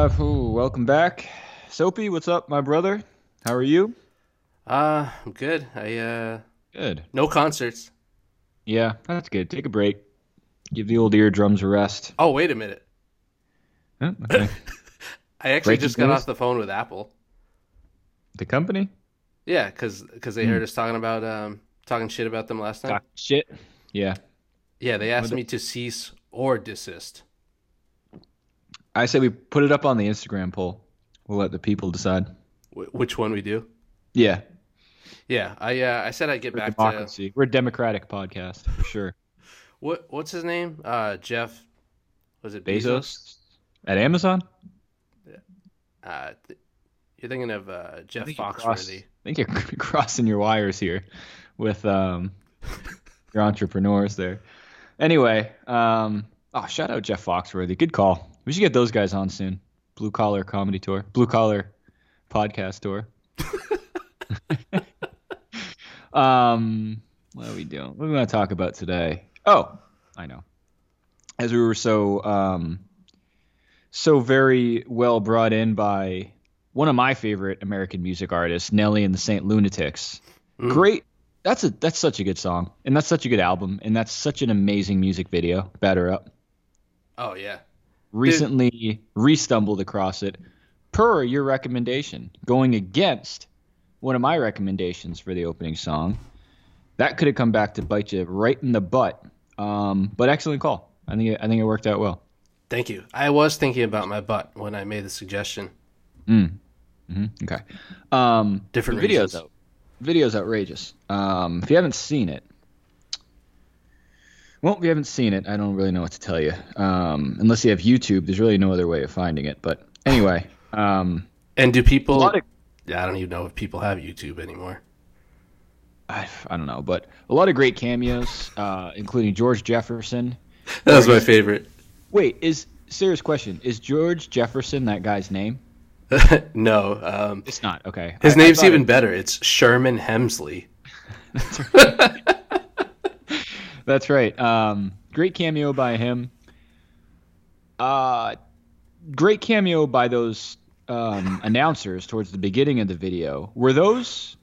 uh, ooh, welcome back, Soapy. What's up, my brother? How are you? Uh, I'm good. I uh, Good. no concerts. Yeah, that's good. Take a break. Give the old eardrums a rest. Oh, wait a minute. Huh, okay. I actually Breaking just got news? off the phone with Apple. the company? Yeah, because cause they Hmm. heard us talking about um talking shit about them last time. Talk shit. Yeah. Yeah, they asked What- me to cease or desist. I say we put it up on the Instagram poll. We'll let the people decide. Wh- which one we do? Yeah. Yeah, I uh, I said I'd get We're back to democracy. We're a democratic podcast for sure. what what's his name? Uh, Jeff. Was it Bezos? Bezos at Amazon. Uh, th- you're thinking of uh, Jeff I think, you're cross- Foxworthy. I think you're crossing your wires here with um, your entrepreneurs there. Anyway, um, oh, shout out Jeff Foxworthy. Good call. We should get those guys on soon. Blue collar comedy tour, blue collar podcast tour. um, what are we doing? What are we going to talk about today? Oh, I know. As we were so um, so very well brought in by one of my favorite American music artists, Nelly and the Saint Lunatics. Mm. Great. That's a that's such a good song, and that's such a good album, and that's such an amazing music video. Batter up. Oh yeah. Recently re-stumbled across it per your recommendation, going against one of my recommendations for the opening song. That could have come back to bite you right in the butt. Um, but excellent call. I think it, I think it worked out well. Thank you. I was thinking about my butt when I made the suggestion. Hmm. Okay. Um, Different videos. Video's outrageous. Um, if you haven't seen it, well, if you haven't seen it, I don't really know what to tell you. Um, unless you have YouTube, there's really no other way of finding it. But anyway, um, And do a people? lot of yeah, I don't even know if people have YouTube anymore. I, I don't know, but a lot of great cameos, uh, including George Jefferson. That was my favorite. Wait, is serious question? Is George Jefferson that guy's name? no, um, It's not. Okay. his I- I name's thought even it- better. It's Sherman Hemsley. That's right. Um, great cameo by him. Uh, great cameo by those um, announcers towards the beginning of the video. Were those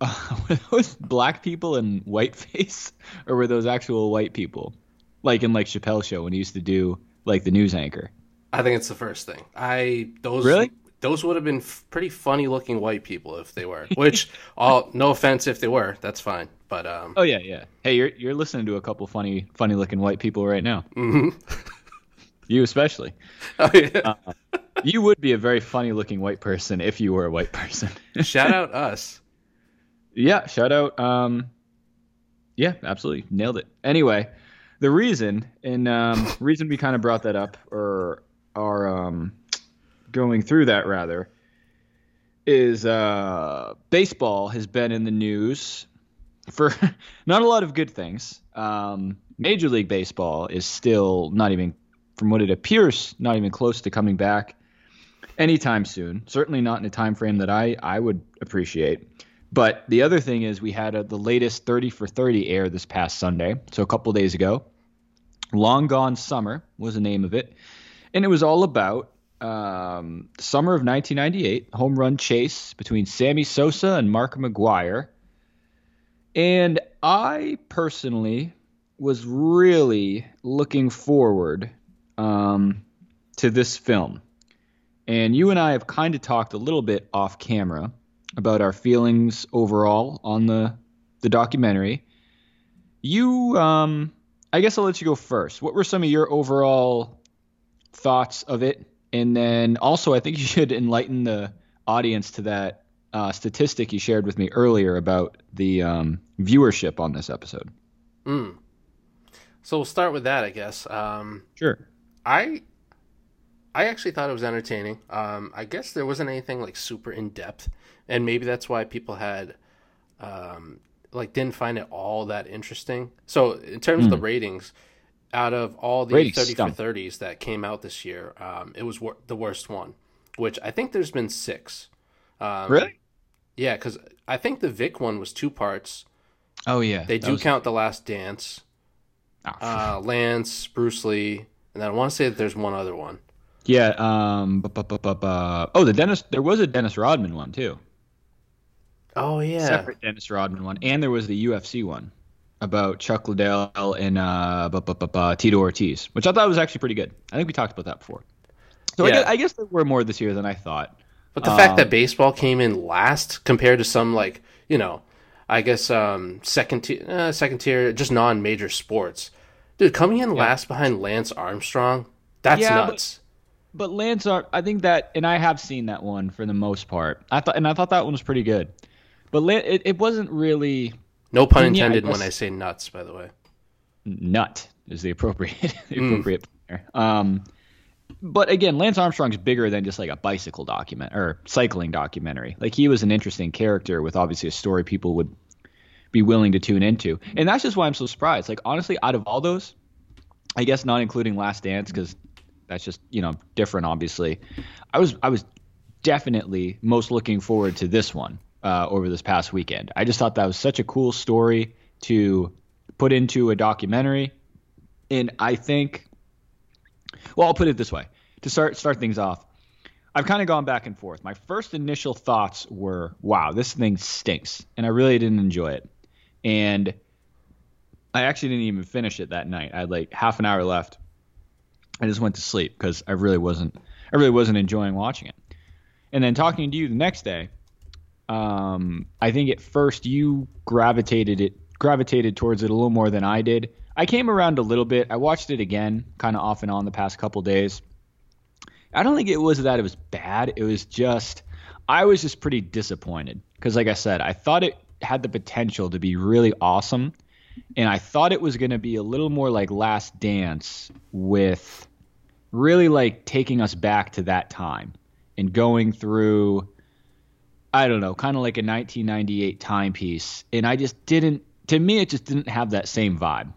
uh, were those black people in whiteface, or were those actual white people, like in like Chappelle show when he used to do like the news anchor? I think it's the first thing. I those Really? those would have been f- pretty funny looking white people if they were. Which, all no offense if they were, that's fine. But um, Oh yeah, yeah. Hey, you're you're listening to a couple funny funny looking white people right now. mhm. You especially. oh, yeah. You would be a very funny looking white person if you were a white person. shout out us. Yeah, shout out. Um, yeah, absolutely nailed it. Anyway, the reason and um, reason we kind of brought that up or are um, going through that rather is uh, baseball has been in the news for not a lot of good things. Um, Major League Baseball is still not even, from what it appears, not even close to coming back anytime soon. Certainly not in a time frame that I I would appreciate. But the other thing is, we had a, the latest 30 for 30 air this past Sunday, so a couple days ago. Long Gone Summer was the name of it. And it was all about um, summer of 1998, home run chase between Sammy Sosa and Mark McGwire. And I personally was really looking forward um, to this film. And you and I have kind of talked a little bit off camera about our feelings overall on the the documentary. You, um, I guess I'll let you go first. What were some of your overall thoughts of it? And then also, I think you should enlighten the audience to that uh, statistic you shared with me earlier about the um, viewership on this episode. Mm. So we'll start with that, I guess. Um, Sure. I I actually thought it was entertaining. Um, I guess there wasn't anything like super in depth, and maybe that's why people had um, like didn't find it all that interesting. So in terms of the ratings, out of all the Ratings thirty stunk. for thirties that came out this year, um, it was wor- the worst one. Which I think there's been six. Um, Really? Yeah, because I think the Vick one was two parts. Oh yeah. They do was- count the Last Dance. Oh, Uh, Lance, Bruce Lee, and then I want to say that there's one other one. yeah. Um. bu- bu- bu- Oh, the Dennis. There was a Dennis Rodman one too. Oh yeah, Separate Dennis Rodman one, and there was the UFC one about Chuck Liddell and uh, bu- bu- bu- Tito Ortiz, which I thought was actually pretty good. I think we talked about that before. So I, guess, I guess there were more this year than I thought. But the fact Um, that baseball came in last compared to some like you know, I guess um, second tier, uh, second tier, just non-major sports, dude, coming in last behind Lance Armstrong, that's Yeah, nuts. But Lance, Ar- I think that, and I have seen that one for the most part. I thought, and I thought that one was pretty good. But Lan- it, it wasn't really no pun and yeah, I intended when I say nuts. By the way, nut is the appropriate the Mm. appropriate player. Um, but again, Lance Armstrong's bigger than just like a bicycle document or cycling documentary. Like he was an interesting character with obviously a story people would be willing to tune into, and that's just why I'm so surprised. Like honestly, out of all those, I guess not including Last Dance because that's just you know different. Obviously, I was I was definitely most looking forward to this one uh, over this past weekend. I just thought that was such a cool story to put into a documentary, and I think, well, I'll put it this way to start start things off. I've kind of gone back and forth. My first initial thoughts were, "Wow, this thing stinks," and I really didn't enjoy it. And I actually didn't even finish it that night. I had like half an hour left. I just went to sleep because I really wasn't I really wasn't enjoying watching it. And then talking to you the next day, um, I think at first you gravitated it gravitated towards it a little more than I did. I came around a little bit. I watched it again, kind of off and on the past couple days. I don't think it was that it was bad. It was just I was just pretty disappointed because, like I said, I thought it had the potential to be really awesome, and I thought it was going to be a little more like Last Dance with really like taking us back to that time and going through I don't know, kind of like a 1998 timepiece. And I just didn't to me it just didn't have that same vibe.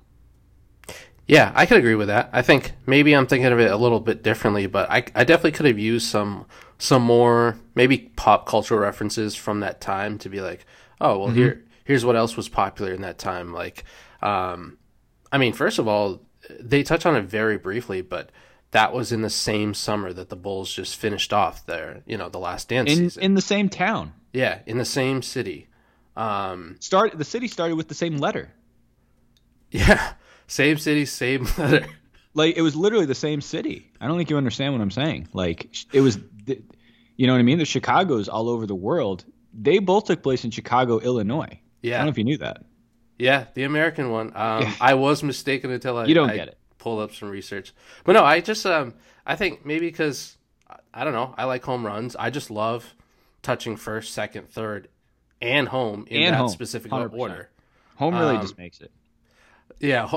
Yeah, I could agree with that. I think maybe I'm thinking of it a little bit differently, but I, I definitely could have used some some more maybe pop cultural references from that time to be like, oh well, here here's what else was popular in that time. Like, um, I mean, first of all, they touch on it very briefly, but that was in the same summer that the Bulls just finished off their you know the last dance In season. in the same town. yeah, in the same city. Um, Start the city started with the same letter. yeah, same city, same letter. Like it was literally the same city. I don't think you understand what I'm saying. Like it was you know what I mean? The Chicago's all over the world. They both took place in Chicago, Illinois. Yeah, I don't know if you knew that. Yeah, the American one. Um, Yeah. I was mistaken until I You don't I get it. Pulled up some research, but no, I just um, I think maybe because I don't know, I like home runs. I just love touching first, second, third, and home in And that home, specific 100%. order. Home really Um, just makes it. Yeah,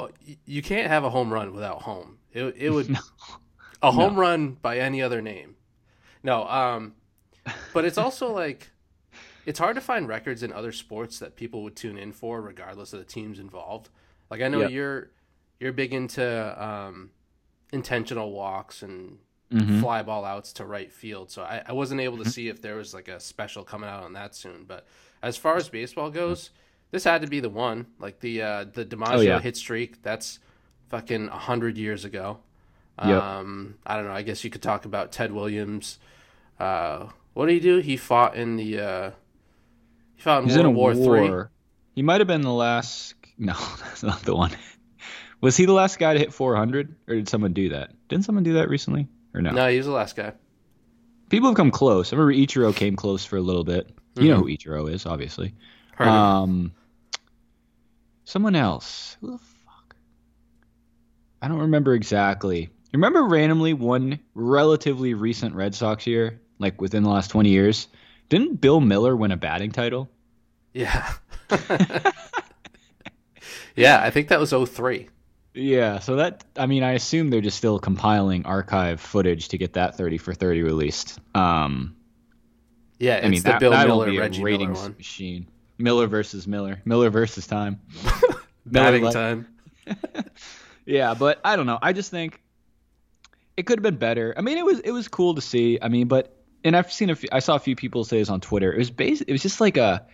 you can't have a home run without home. It it would a home run by any other name. No, um, but it's also like it's hard to find records in other sports that people would tune in for, regardless of the teams involved. Like I know Yep. you're you're big into um, intentional walks and Mhm. fly ball outs to right field, so I, I wasn't able to see if there was like a special coming out on that soon. But as far as baseball goes, this had to be the one. Like the uh, the DiMaggio Oh, yeah. hit streak, that's fucking hundred years ago. Yep. Um, I don't know. I guess you could talk about Ted Williams. Uh, what did he do? He fought in the. Uh, he fought in He's World in a War Three. He might have been the last. No, that's not the one. Was he the last guy to hit 400, or did someone do that? Didn't someone do that recently, or no? No, he was the last guy. People have come close. I remember Ichiro came close for a little bit. You know who Ichiro is, obviously. Of. Um, someone else. Who the fuck? I don't remember exactly. Remember randomly one relatively recent Red Sox year, like within the last 20 years? Didn't Bill Mueller win a batting title? yeah. yeah, I think that was 03. Yeah, so that I mean, I assume they're just still compiling archive footage to get that 30 for 30 released. Um, Yeah, it's I mean, the that, Bill that'll Mueller be a Reggie ratings Miller one. machine. Miller versus Miller. Miller versus time. Batting time. Yeah, but I don't know. I just think it could have been better. I mean, it was it was cool to see. I mean, but and I've seen a few, I saw a few people say this on Twitter. It was bas- It was just like a.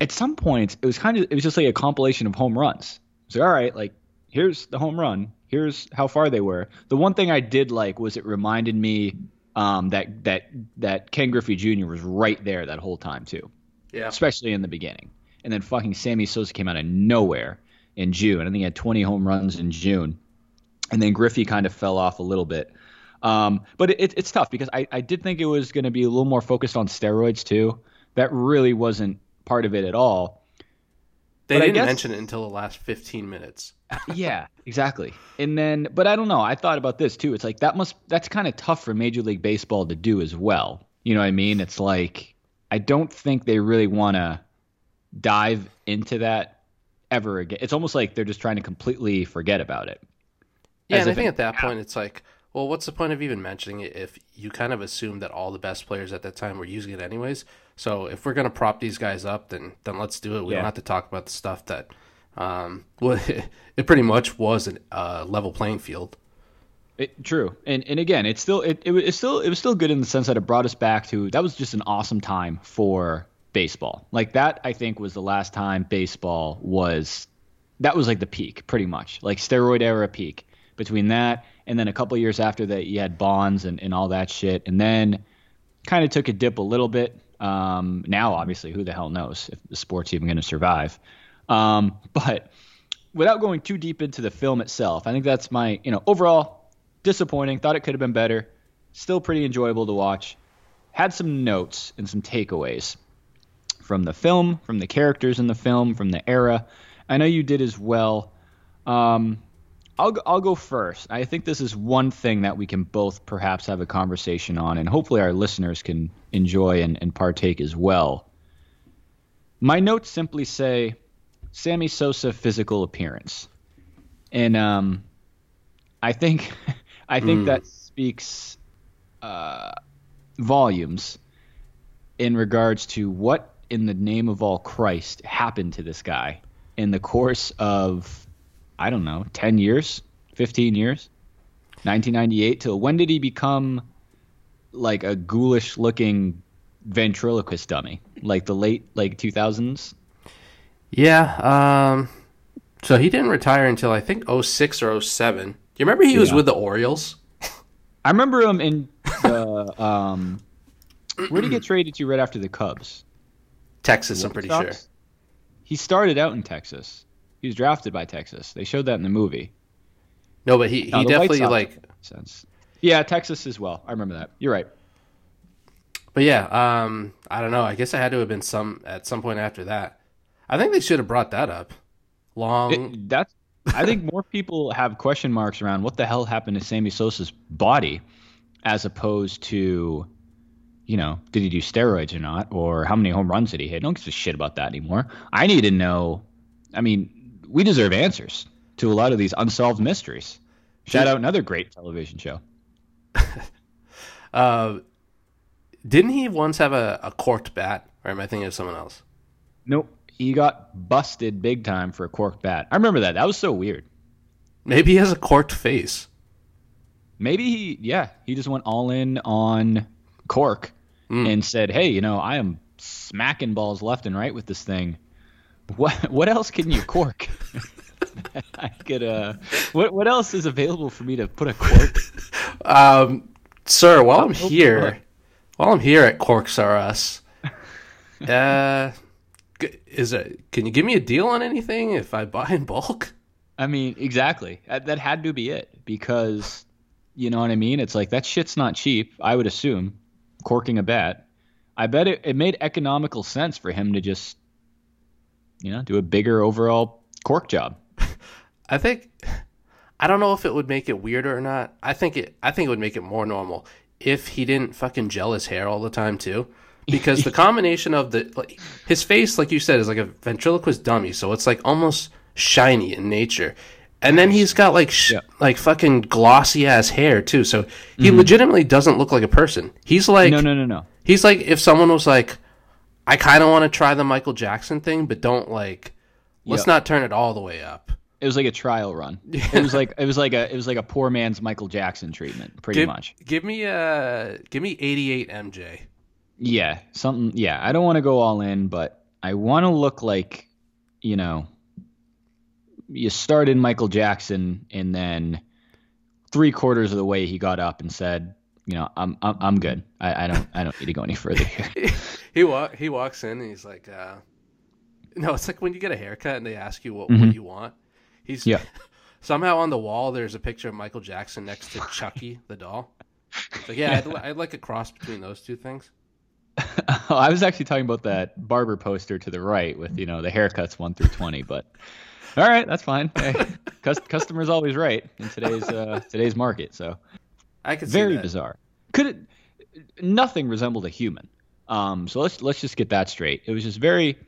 At some points, it was kind of it was just like a compilation of home runs. So all right, like here's the home run. Here's how far they were. The one thing I did like was it reminded me um, that that that Ken Griffey Jr. was right there that whole time too. Yeah. Especially in the beginning. And then fucking Sammy Sosa came out of nowhere in June. I think he had 20 home runs in June. And then Griffey kind of fell off a little bit. Um, but it, it's tough because I, I did think it was going to be a little more focused on steroids too. That really wasn't part of it at all. They But didn't guess- mention it until the last 15 minutes. yeah, exactly. And then, but I don't know. I thought about this too. It's like that must that's kind of tough for Major League Baseball to do as well. You know what I mean? It's like I don't think they really want to dive into that ever again. It's almost like they're just trying to completely forget about it. Yeah, and I think it- at that point it's like, well, what's the point of even mentioning it if you kind of assume that all the best players at that time were using it anyways? So if we're gonna prop these guys up, then then let's do it. We Yeah. don't have to talk about the stuff that, um, well, it pretty much was a uh, level playing field. It, true, and and again, it's still it, it was still it was still good in the sense that it brought us back to that was just an awesome time for baseball. Like that, I think was the last time baseball was that was like the peak, pretty much like steroid era peak. Between that and then a couple years after that, you had Bonds and, and all that shit, and then kind of took a dip a little bit. Um, now, obviously, who the hell knows if the sport's even going to survive? Um, but without going too deep into the film itself, I think that's my, you know, overall disappointing. Thought it could have been better. Still pretty enjoyable to watch. Had some notes and some takeaways from the film, from the characters in the film, from the era. I know you did as well. Um, I'll I'll go first. I think this is one thing that we can both perhaps have a conversation on, and hopefully our listeners can enjoy and, and partake as well. My notes simply say Sammy Sosa physical appearance, and um, I think I think Mm. that speaks uh, volumes in regards to what in the name of all Christ happened to this guy in the course of I don't know, 10 years, 15 years, 1998 till when did he become like a ghoulish looking ventriloquist dummy? Like the late like 2000s? Yeah. Um. So he didn't retire until I think 06 or 07. You remember he was with the Orioles? I remember him in the um where did he get traded to right after the Cubs? Texas, I'm pretty Sox? sure. He started out in Texas. He was drafted by Texas. They showed that in the movie. No, but he, he definitely like sense. Yeah, Texas as well. I remember that. You're right. But yeah, um, I don't know. I guess I had to have been some at some point after that. I think they should have brought that up. Long. It, that's. I think more people have question marks around what the hell happened to Sammy Sosa's body, as opposed to, you know, did he do steroids or not, or how many home runs did he hit? No one gives a shit about that anymore. I need to know. I mean, we deserve answers to a lot of these unsolved mysteries. Shout out another great television show. uh, didn't he once have a, a corked bat? Or am I thinking of someone else? Nope. He got busted big time for a corked bat. I remember that. That was so weird. Maybe he has a corked face. Maybe he, yeah, he just went all in on cork Mm. and said, "Hey, you know, I am smacking balls left and right with this thing. What what else can you cork? I could uh, what what else is available for me to put a cork? Um, sir, while I'm here, while I'm here at Corks R Us, uh, is it? Can you give me a deal on anything if I buy in bulk? I mean, exactly. That, that had to be it because you know what I mean. It's like that shit's not cheap. I would assume corking a bat. I bet it, it made economical sense for him to just you know do a bigger overall cork job. I think I don't know if it would make it weirder or not. I think it I think it would make it more normal if he didn't fucking gel his hair all the time too. Because the combination of the like his face, like you said, is like a ventriloquist dummy, so it's like almost shiny in nature. And then he's got like sh- Yeah. like fucking glossy ass hair too, so he legitimately doesn't look like a person. He's like No, no, no, no. he's like if someone was like, I kind of want to try the Michael Jackson thing, but don't like, let's Yeah. not turn it all the way up. It was like a trial run. It was like it was like a it was like a poor man's Michael Jackson treatment, pretty Give, much. give me uh give me 88 MJ. Yeah, something. Yeah, I don't want to go all in, but I want to look like, you know, you started Michael Jackson, and then three quarters of the way he got up and said, "You know, I'm I'm, I'm good. I, I don't I don't need to go any further here." he walk he walks in and he's like, uh, "No, it's like when you get a haircut and they ask you what, Mhm. what you want." He's Yeah. somehow on the wall. There's a picture of Michael Jackson next to Chucky the doll. It's like, yeah, I'd, I'd like a cross between those two things. I was actually talking about that barber poster to the right with you know the haircuts one through twenty, but all right, that's fine. Hey, cus- customer's always right in today's uh, today's market, so I could see very bizarre. Could it? Nothing resembled a human. Um, so let's let's just get that straight. It was just very,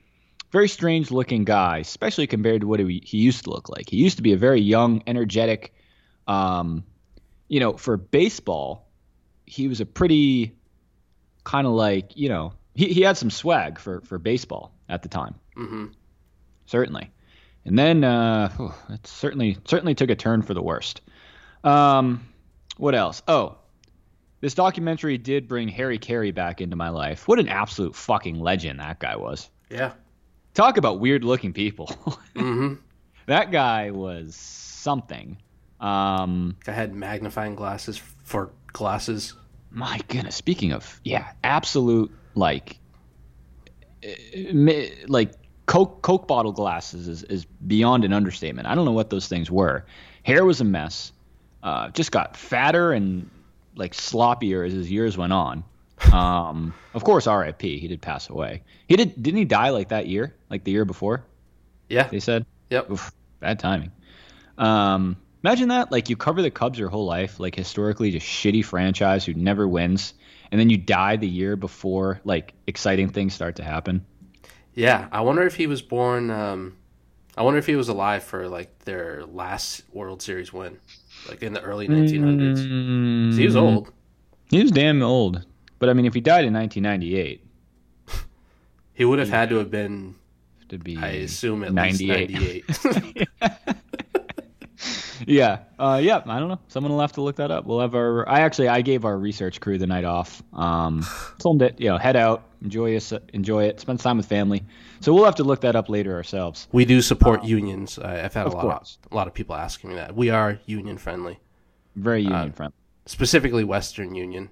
very strange looking guy, especially compared to what he, he used to look like. He used to be a very young, energetic. Um, you know, for baseball, he was a pretty kind of like you know he, he had some swag for for baseball at the time Mm-hmm. certainly. And then uh, it certainly certainly took a turn for the worst. Um, what else? Oh, this documentary did bring Harry Caray back into my life. What an absolute fucking legend that guy was. Yeah. Talk about weird looking people. hmm that guy was something. Um, I had magnifying glasses for glasses. My goodness. Speaking of, yeah, absolute like, eh, like Coke Coke bottle glasses is, is beyond an understatement. I don't know what those things were. Hair was a mess. Uh, just got fatter and like sloppier as his years went on. Um, of course, R.I.P. He did pass away. He did. Didn't he die like that year? Like the year before? Yeah. They said. Yep. Oof, bad timing. Um, imagine that. Like you cover the Cubs your whole life, like historically just shitty franchise who never wins, and then you die the year before like exciting things start to happen. Yeah. I wonder if he was born. Um, I wonder if he was alive for like their last World Series win, like in the early 1900s. Mm, He was old. He was damn old. But I mean, if he died in 1998, He would have had to have been, to be I assume, at 98. least 98. yeah, uh, yeah. I don't know. Someone will have to look that up. We'll have our. I actually I gave our research crew the night off. Um, told them to you know head out, enjoy us, enjoy it, spend time with family. So we'll have to look that up later ourselves. we do support unions. I, I've had a lot course. of a lot of people asking me that. We are union friendly, Very Uh, union friendly. specifically Western Union.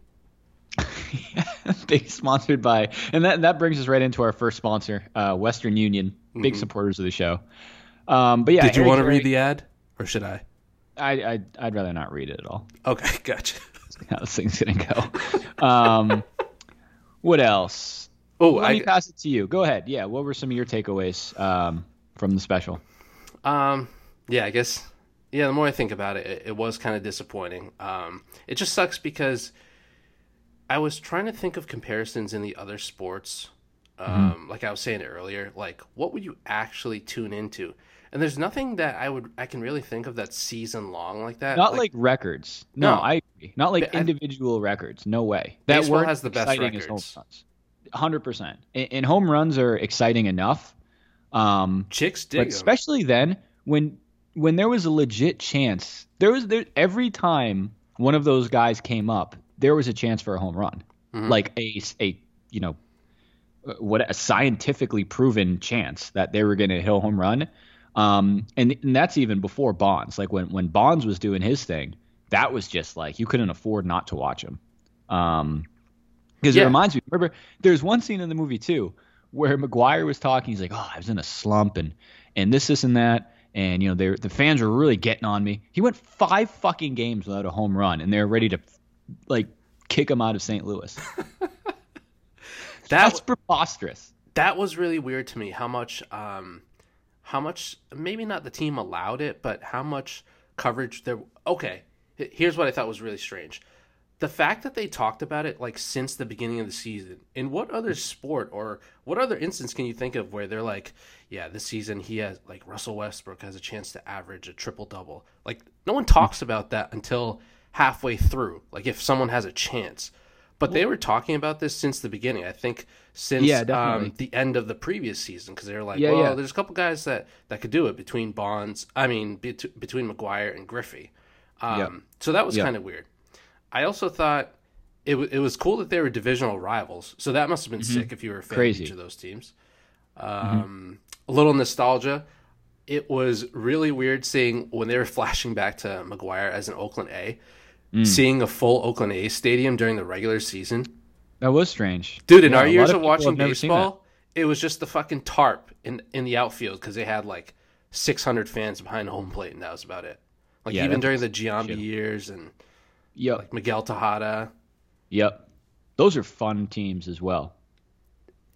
big sponsored by, and that that brings us right into our first sponsor, uh, Western Union. Big supporters of the show. Um, but yeah, Mm-hmm. Did you Harry want to read the ad, or should I? I, I I'd rather not read it at all. Okay, gotcha. How this thing's gonna go. Um, what else? Oh, Let me I pass it to you. Go ahead. Yeah. What were some of your takeaways um, from the special? Um, yeah, I guess. Yeah, the more I think about it, it, it was kind of disappointing. Um, it just sucks because I was trying to think of comparisons in the other sports. Um, like I was saying earlier, like what would you actually tune into? And there's nothing that I would I can really think of that's season long like that. Not like, records. No, No. I agree. Not like I- individual records. No way. That Baseball has the best exciting as home records. runs. Hundred percent. And home runs are exciting enough. Um, chicks but especially then when when there was a legit chance there was there every time one of those guys came up there was a chance for a home run Mhm. like a a you know uh, what a scientifically proven chance that they were going to hit a home run um and, and that's even before bonds. Like when when bonds was doing his thing that was just like you couldn't afford not to watch him. Um because it reminds me remember there's one scene in the movie too where McGwire was talking he's like oh I was in a slump and and this this and that. And you know they the fans were really getting on me. He went five fucking games without a home run and they're ready to like kick him out of St. Louis. That that's preposterous. that was really weird to me how much um how much maybe not the team allowed it but how much coverage there okay here's what i thought was really strange. The fact that they talked about it like since the beginning of the season in what other mm-hmm. sport or what other instance can you think of where they're like yeah this season he has like russell westbrook has a chance to average a triple double like no one talks mm-hmm. about that until halfway through like if someone has a chance but they were talking about this since the beginning. I think since Yeah, um, the end of the previous season because they were like, Yeah, well, yeah. there's a couple guys that, that could do it between Bonds. I mean, bet- between McGwire and Griffey. Um, Yep. So that was Yep. kind of weird. I also thought it, w- it was cool that they were divisional rivals. So that must have been sick if you were a fan Mm-hmm. Crazy. Mm-hmm. of each of those teams. Um, A little nostalgia. it was really weird seeing when they were flashing back to McGwire as an Oakland A, mm. seeing a full Oakland A stadium during the regular season. That was strange, dude. In yeah, our years of, of watching baseball, it was just the fucking tarp in in the outfield because they had like 600 fans behind home plate, and that was about it. Like yeah, even during the Giambi years and yeah, like Miguel Tejada. Yep, those are fun teams as well.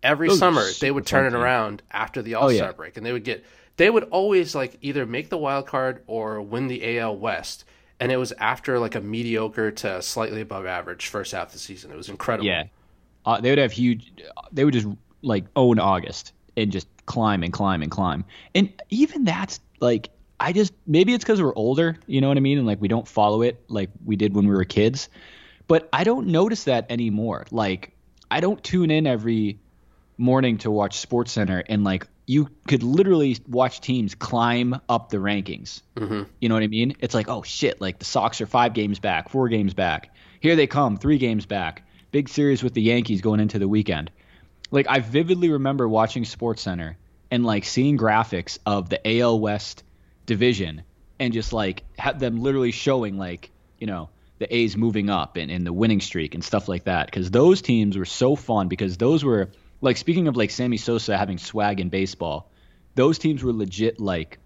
Every those summer they would turn it teams. around after the All Star oh, yeah. break, and they would get they would always like either make the wild card or win the AL West. And it was after like a mediocre to slightly above average first half of the season. It was incredible. Yeah, uh, they would have huge. They would just like own August and just climb and climb and climb. And even that's like I just maybe it's because we're older, you know what I mean, and like we don't follow it like we did when we were kids. But I don't notice that anymore. Like I don't tune in every morning to watch Sports Center and like you could literally watch teams climb up the rankings. Mm-hmm. You know what I mean? It's like, oh shit, like the Sox are five games back, four games back. Here they come, three games back. Big series with the Yankees going into the weekend. Like I vividly remember watching Sports Center and like seeing graphics of the AL West division and just like have them literally showing like, you know, the A's moving up and, and the winning streak and stuff like that. Because those teams were so fun because those were like speaking of like Sammy Sosa having swag in baseball, those teams were legit like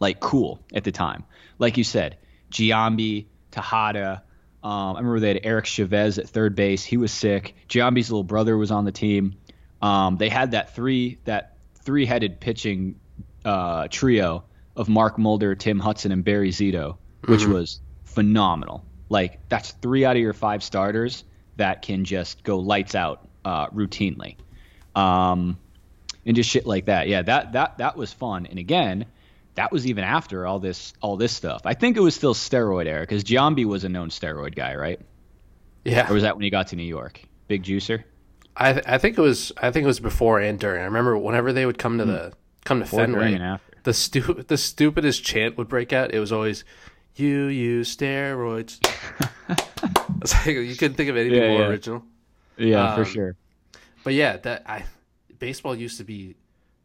like cool at the time. Like you said, Giambi, Tejada. Um, I remember they had Eric Chavez at third base. He was sick. Giambi's little brother was on the team. Um, they had that three that three headed pitching uh, trio of Mark Mulder, Tim Hudson, and Barry Zito, which mm-hmm. was phenomenal. Like that's three out of your five starters that can just go lights out uh, routinely um, and just shit like that. Yeah, that that that was fun. And again, that was even after all this all this stuff. I think it was still steroid era because Giambi was a known steroid guy, right? Yeah. Or was that when he got to New York? Big juicer. I th- I think it was I think it was before and during. I remember whenever they would come to the come to before, Fenway, the stu- the stupidest chant would break out. It was always "You use steroids." it's like you couldn't think of anything yeah, more yeah. original. Yeah, um, for sure. But yeah, that I baseball used to be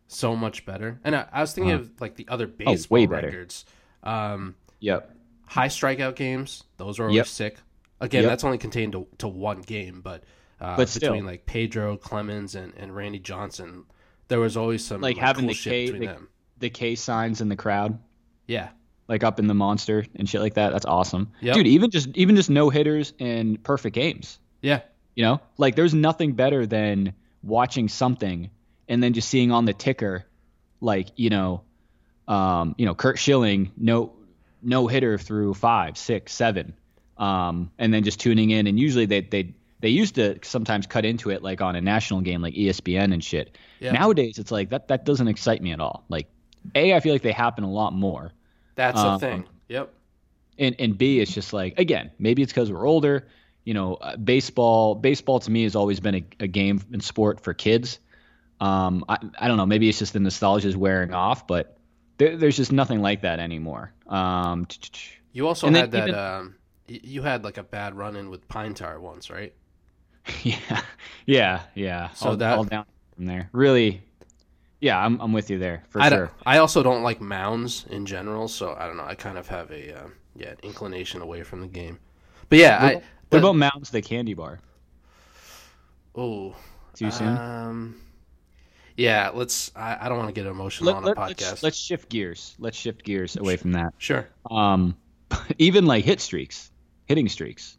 so much better. And I, I was thinking uh-huh. of like the other oh, baseball oh, records. Um, yep. High strikeout games; those were always yep. sick. Again, yep. that's only contained to, to one game, but, uh, but between like Pedro Clemens and, and Randy Johnson, there was always some like, like having cool the K the, the, K signs in the crowd. Yeah. Like up in the monster and shit like that. That's awesome, yep. dude. Even just even just no hitters and perfect games. Yeah, you know, like there's nothing better than watching something and then just seeing on the ticker, like you know, um, you know, Curt Schilling no no hitter through five, six, seven, um, and then just tuning in. And usually they they they used to sometimes cut into it like on a national game like ESPN and shit. Yeah. Nowadays it's like that that doesn't excite me at all. Like a, I feel like they happen a lot more. That's um, the thing. Yep. And and B, it's just like again, maybe it's because we're older you know, uh, baseball. Baseball to me has always been a, a game and sport for kids. Um, I, I don't know. Maybe it's just the nostalgia is wearing off, but there, there's just nothing like that anymore. Um, you also had that. Even, um, you had like a bad run in with Pine Tar once, right? Yeah, yeah, yeah. So all, that all down from there. Really, yeah, I'm I'm with you there for I sure. I also don't like mounds in general, so I don't know. I kind of have a uh, yeah inclination away from the game. But yeah, I what about Mounds the candy bar? Oh, too soon. Um, yeah, let's. I, I don't want to get emotional let, on a let, podcast. Let's, let's, shift gears. Let's shift gears away from that. Sure. Um, even like hit streaks, hitting streaks.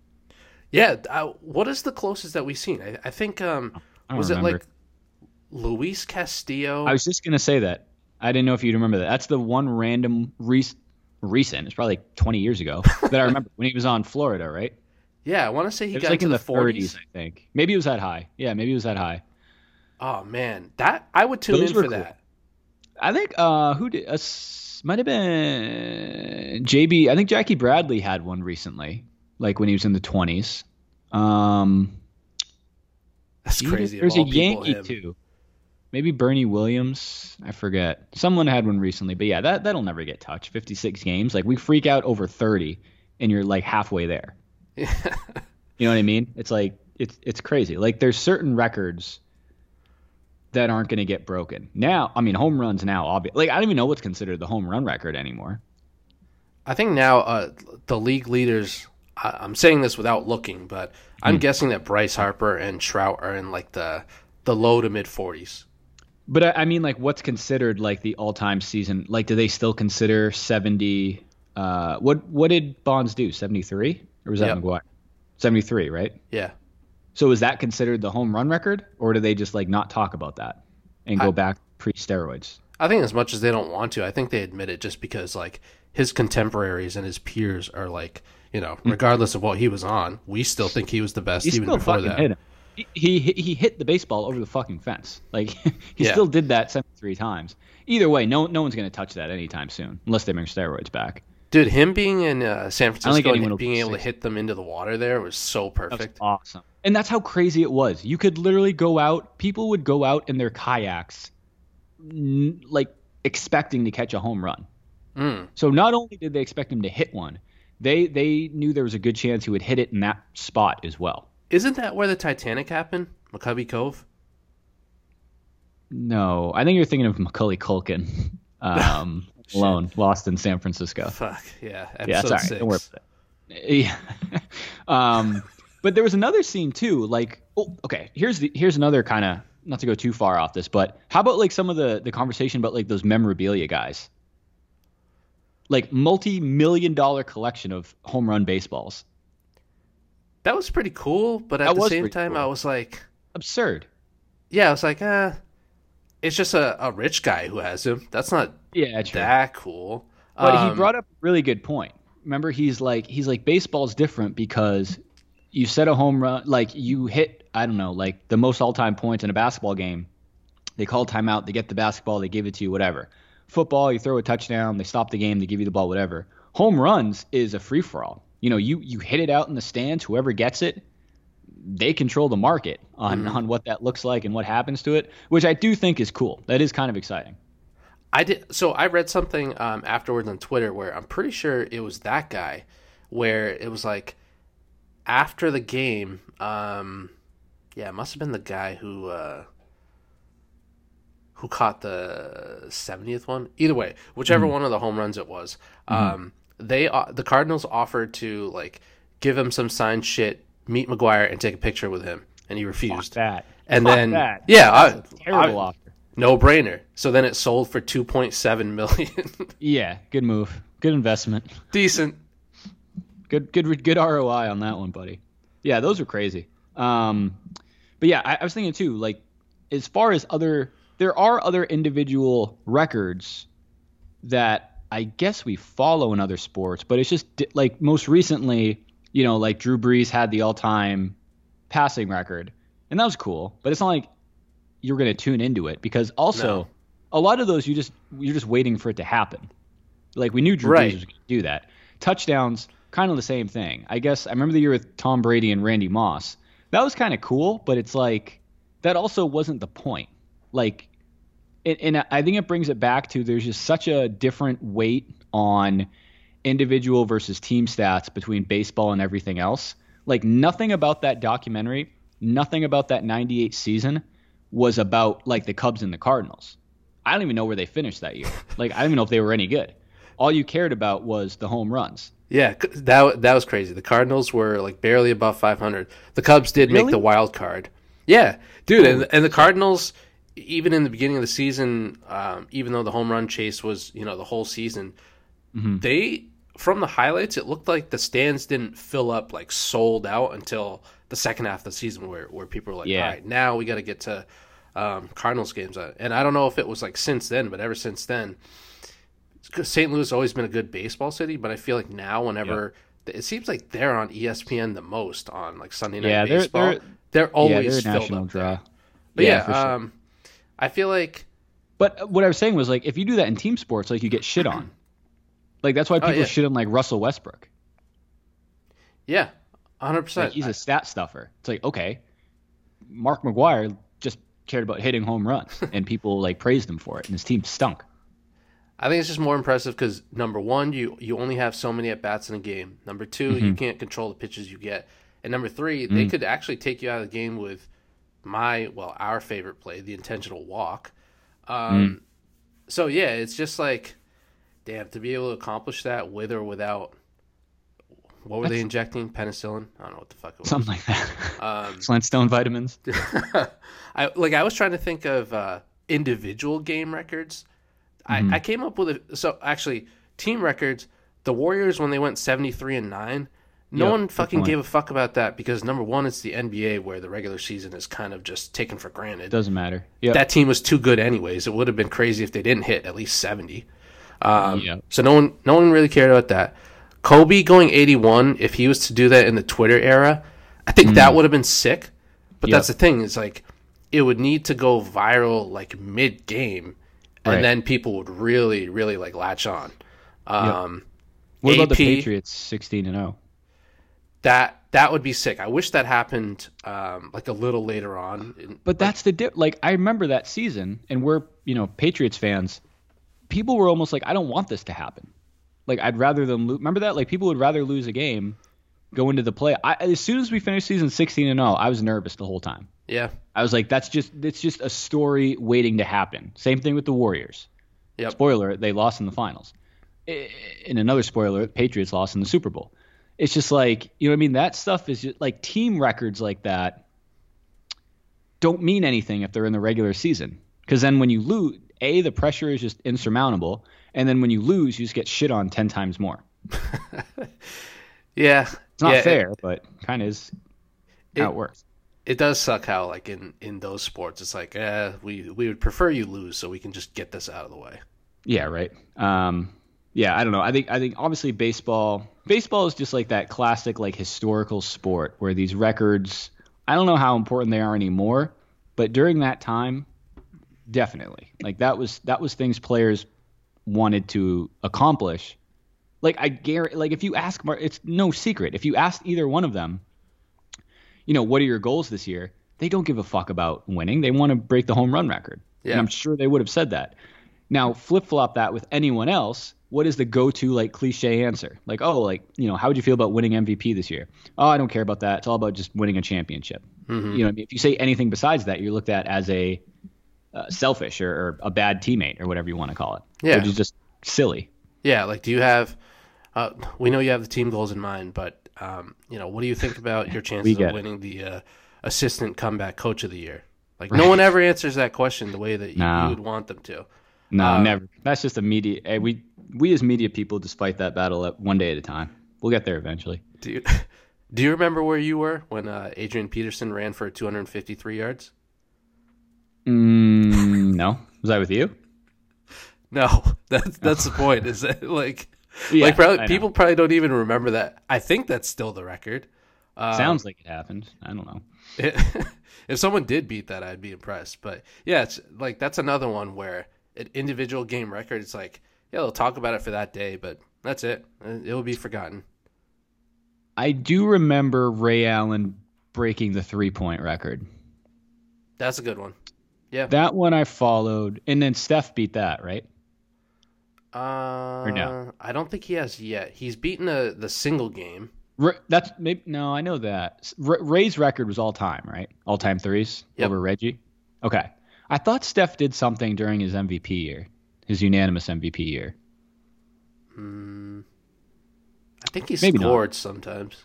Yeah. Uh, what is the closest that we've seen? I, I think. Um, I was remember. it like Luis Castillo? I was just gonna say that. I didn't know if you'd remember that. That's the one random re- recent. It's probably like 20 years ago that I remember when he was on Florida, right? Yeah, I want to say he got like in the, 40s. 40s. I think. Maybe it was that high. Yeah, maybe it was that high. Oh man, that I would tune Those in for cool. that. I think uh who did uh, might have been JB. I think Jackie Bradley had one recently, like when he was in the 20s. Um That's crazy. There's a Yankee him. too. Maybe Bernie Williams. I forget. Someone had one recently, but yeah, that that'll never get touched. 56 games. Like we freak out over 30 and you're like halfway there. You know what I mean? It's like it's it's crazy. Like there's certain records that aren't going to get broken. Now, I mean, home runs now, obviously. Like I don't even know what's considered the home run record anymore. I think now uh, the league leaders. I, I'm saying this without looking, but I'm Hmm. guessing that Bryce Harper and Trout are in like the the low to mid 40s. But I, I mean, like, what's considered like the all-time season? Like, do they still consider seventy? Uh, what what did Bonds do? Seventy-three, or was that Yep. McGwire? Seventy-three, right? Yeah. So is that considered the home run record, or do they just like not talk about that and go I- back pre-steroids? I think as much as they don't want to, I think they admit it just because like his contemporaries and his peers are like, you know, mm. regardless of what he was on, we still think he was the best He even still before that. hit him. He, he he hit the baseball over the fucking fence. Like he Yeah. still did that seventy-three times. Either way, no no one's gonna touch that anytime soon, unless they bring steroids back. Dude, him being in uh, San Francisco and being able to hit them into the water there was so That was perfect. awesome. And that's how crazy it was. You could literally go out. People would go out in their kayaks, n- like expecting to catch a home run. Mm. So not only did they expect him to hit one, they they knew there was a good chance he would hit it in that spot as well. Isn't that where the Titanic happened? McCovey Cove? No, I think you're thinking of Macaulay Culkin, um, alone, lost in San Francisco. Fuck, yeah. Episode Yeah, sorry, six. don't worry. Yeah. um, but there was another scene too. Like, oh, okay, here's the here's another kind of not to go too far off this, but how about like some of the the conversation about like those memorabilia guys, like multi-million dollar collection of home run baseballs. That was pretty cool, but at That the same time, cool. I was like, Absurd. yeah, I was like, uh, it's just a, a rich guy who has him. That's not Yeah, true. that cool. But he Um, brought up a really good point. Remember, he's like he's like baseball's different because you set a home run, like you hit I don't know, like the most all time points in a basketball game. They call timeout, they get the basketball, they give it to you, whatever. Football, you throw a touchdown, they stop the game, they give you the ball, whatever. Home runs is a free for all. You know, you you hit it out in the stands, whoever gets it, they control the market on on what that looks like and what happens to it, which I do think is cool. That is kind of exciting. I did. So I read something um, afterwards on Twitter where I'm pretty sure it was that guy, where it was like after the game. Um, yeah, it must have been the guy who uh, who caught the 70th one. Either way, whichever one of the home runs it was, um, they uh, the Cardinals offered to like give him some signed shit, meet McGwire, and take a picture with him, and he refused. That And Fuck then that. yeah, I, terrible I- offer. no brainer. So then it sold for 2.7 million. Yeah, good move. Good investment. Decent. Good good good ROI on that one, buddy. Yeah, those are crazy. Um, but yeah, I, I was thinking too, like as far as other there are other individual records that I guess we follow in other sports, but it's just like most recently, you know, like Drew Brees had the all-time passing record, and that was cool. But it's not like you're going to tune into it because also No. a lot of those you just you're just waiting for it to happen. Like we knew Drew Right. Brees was going to do that. Touchdowns, kind of the same thing. I guess I remember the year with Tom Brady and Randy Moss. That was kind of cool, but it's like that also wasn't the point. Like, and I think it brings it back to there's just such a different weight on individual versus team stats between baseball and everything else. Like nothing about that documentary, nothing about that 98 season was about like the Cubs and the Cardinals. I don't even know where they finished that year. Like I don't even know if they were any good. All you cared about was the home runs. Yeah, that that was crazy. The Cardinals were like barely above 500. The Cubs did make the wild card. Yeah, dude, and, and the Cardinals, even in the beginning of the season, um, even though the home run chase was you know the whole season, Mm-hmm. they from the highlights it looked like the stands didn't fill up like sold out until the second half of the season where where people were like, Yeah. all right, now we got to get to um, Cardinals games, Uh, and I don't know if it was like since then, but ever since then. St. Louis has always been a good baseball city, but I feel like now, whenever it seems like they're on ESPN the most on like Sunday night Yeah, they're- baseball, they're, they're- always yeah, they're a filled national up draw. there. But yeah, sure. um, I feel like But what I was saying was like if you do that in team sports, like you get shit on. Like that's why people Oh, yeah. shit on like Russell Westbrook. yeah, hundred Like percent. he's a stat stuffer. It's like okay, Mark McGwire just cared about hitting home runs, and people like praised him for it, and his team stunk. I think it's just more impressive because number one, you you only have so many at bats in a game. Number 2 Mm-hmm. you can't control the pitches you get, and number three, they Mm. could actually take you out of the game with my well our favorite play, the intentional walk. Um, mm. So yeah, it's just like, damn, to be able to accomplish that with or without. What were That's... they injecting? Penicillin? I don't know what the fuck it was. Something like that. Um, Flintstone vitamins. I like. I was trying to think of uh, individual game records. Mm-hmm. I, I came up with it. So actually, team records. The Warriors when they went seventy three and nine no yep, one fucking gave a fuck about that because number one, it's the NBA where the regular season is kind of just taken for granted. It doesn't matter. Yep. That team was too good anyways. It would have been crazy if they didn't hit at least seventy. Um, yep. So no one, no one really cared about that. Kobe going eighty-one. If he was to do that in the Twitter era, I think mm. that would have been sick. But that's the thing It's like, it would need to go viral like mid-game, and right. then people would really, really like latch on. Um, what AP, about the Patriots sixteen and zero? Oh? that that would be sick. I wish that happened um, like a little later on. But that's the dip. like I remember that season, and we're you know Patriots fans. People were almost like, I don't want this to happen. Like I'd rather them lose. Remember that? Like people would rather lose a game, go into the play. I, as soon as we finished season 16 and 0, I was nervous the whole time. Yeah. I was like, that's just it's just a story waiting to happen. Same thing with the Warriors. Yep. Spoiler: they lost in the finals. In another spoiler, Patriots lost in the Super Bowl it's just like you know what I mean. That stuff is just like team records like that don't mean anything if they're in the regular season because then when you lose, a the pressure is just insurmountable, and then when you lose, you just get shit on ten times more. yeah, it's not yeah, fair, it, but kind of is how it, it works it does suck how like in in those sports it's like eh, we we would prefer you lose so we can just get this out of the way yeah right um yeah, I don't know. I think I think obviously baseball baseball is just like that classic like historical sport where these records I don't know how important they are anymore, but during that time definitely. Like that was that was things players wanted to accomplish. Like I guarantee like if you ask it's no secret. If you ask either one of them, you know, what are your goals this year? They don't give a fuck about winning. They want to break the home run record. Yeah. And I'm sure they would have said that. Now, flip flop that with anyone else, what is the go-to like cliche answer? Like, oh, like you know, how would you feel about winning MVP this year? Oh, I don't care about that. It's all about just winning a championship. Mm-hmm. You know, if you say anything besides that, you're looked at as a uh, selfish or, or, a bad teammate or whatever you want to call it. Yeah, which is just silly. Yeah, like, do you have? Uh, we know you have the team goals in mind, but um, you know, what do you think about your chances of winning it. the uh, assistant comeback coach of the year? Like, right. no one ever answers that question the way that you, no. you would want them to. No, uh, never. That's just a media. Hey, we we as media people just fight that battle at one day at a time. We'll get there eventually. Do you, do you remember where you were when uh, Adrian Peterson ran for 253 yards? Mm, no. Was that with you? No. That's that's the point. Is that like yeah, like probably, people probably don't even remember that. I think that's still the record. Um, Sounds like it happened. I don't know. It, if someone did beat that, I'd be impressed. But yeah, it's like that's another one where an individual game record. It's like yeah, they'll talk about it for that day, but that's it. It will be forgotten. I do remember Ray Allen breaking the three point record. That's a good one. Yeah. That one I followed, and then Steph beat that, right? Uh, or no? I don't think he has yet. He's beaten a, the single game. that's maybe no, I know that. Ray's record was all time, right? All time threes yep. over Reggie. Okay, I thought Steph did something during his MVP year his unanimous MVP year? Mm, I think he Maybe scored not. sometimes.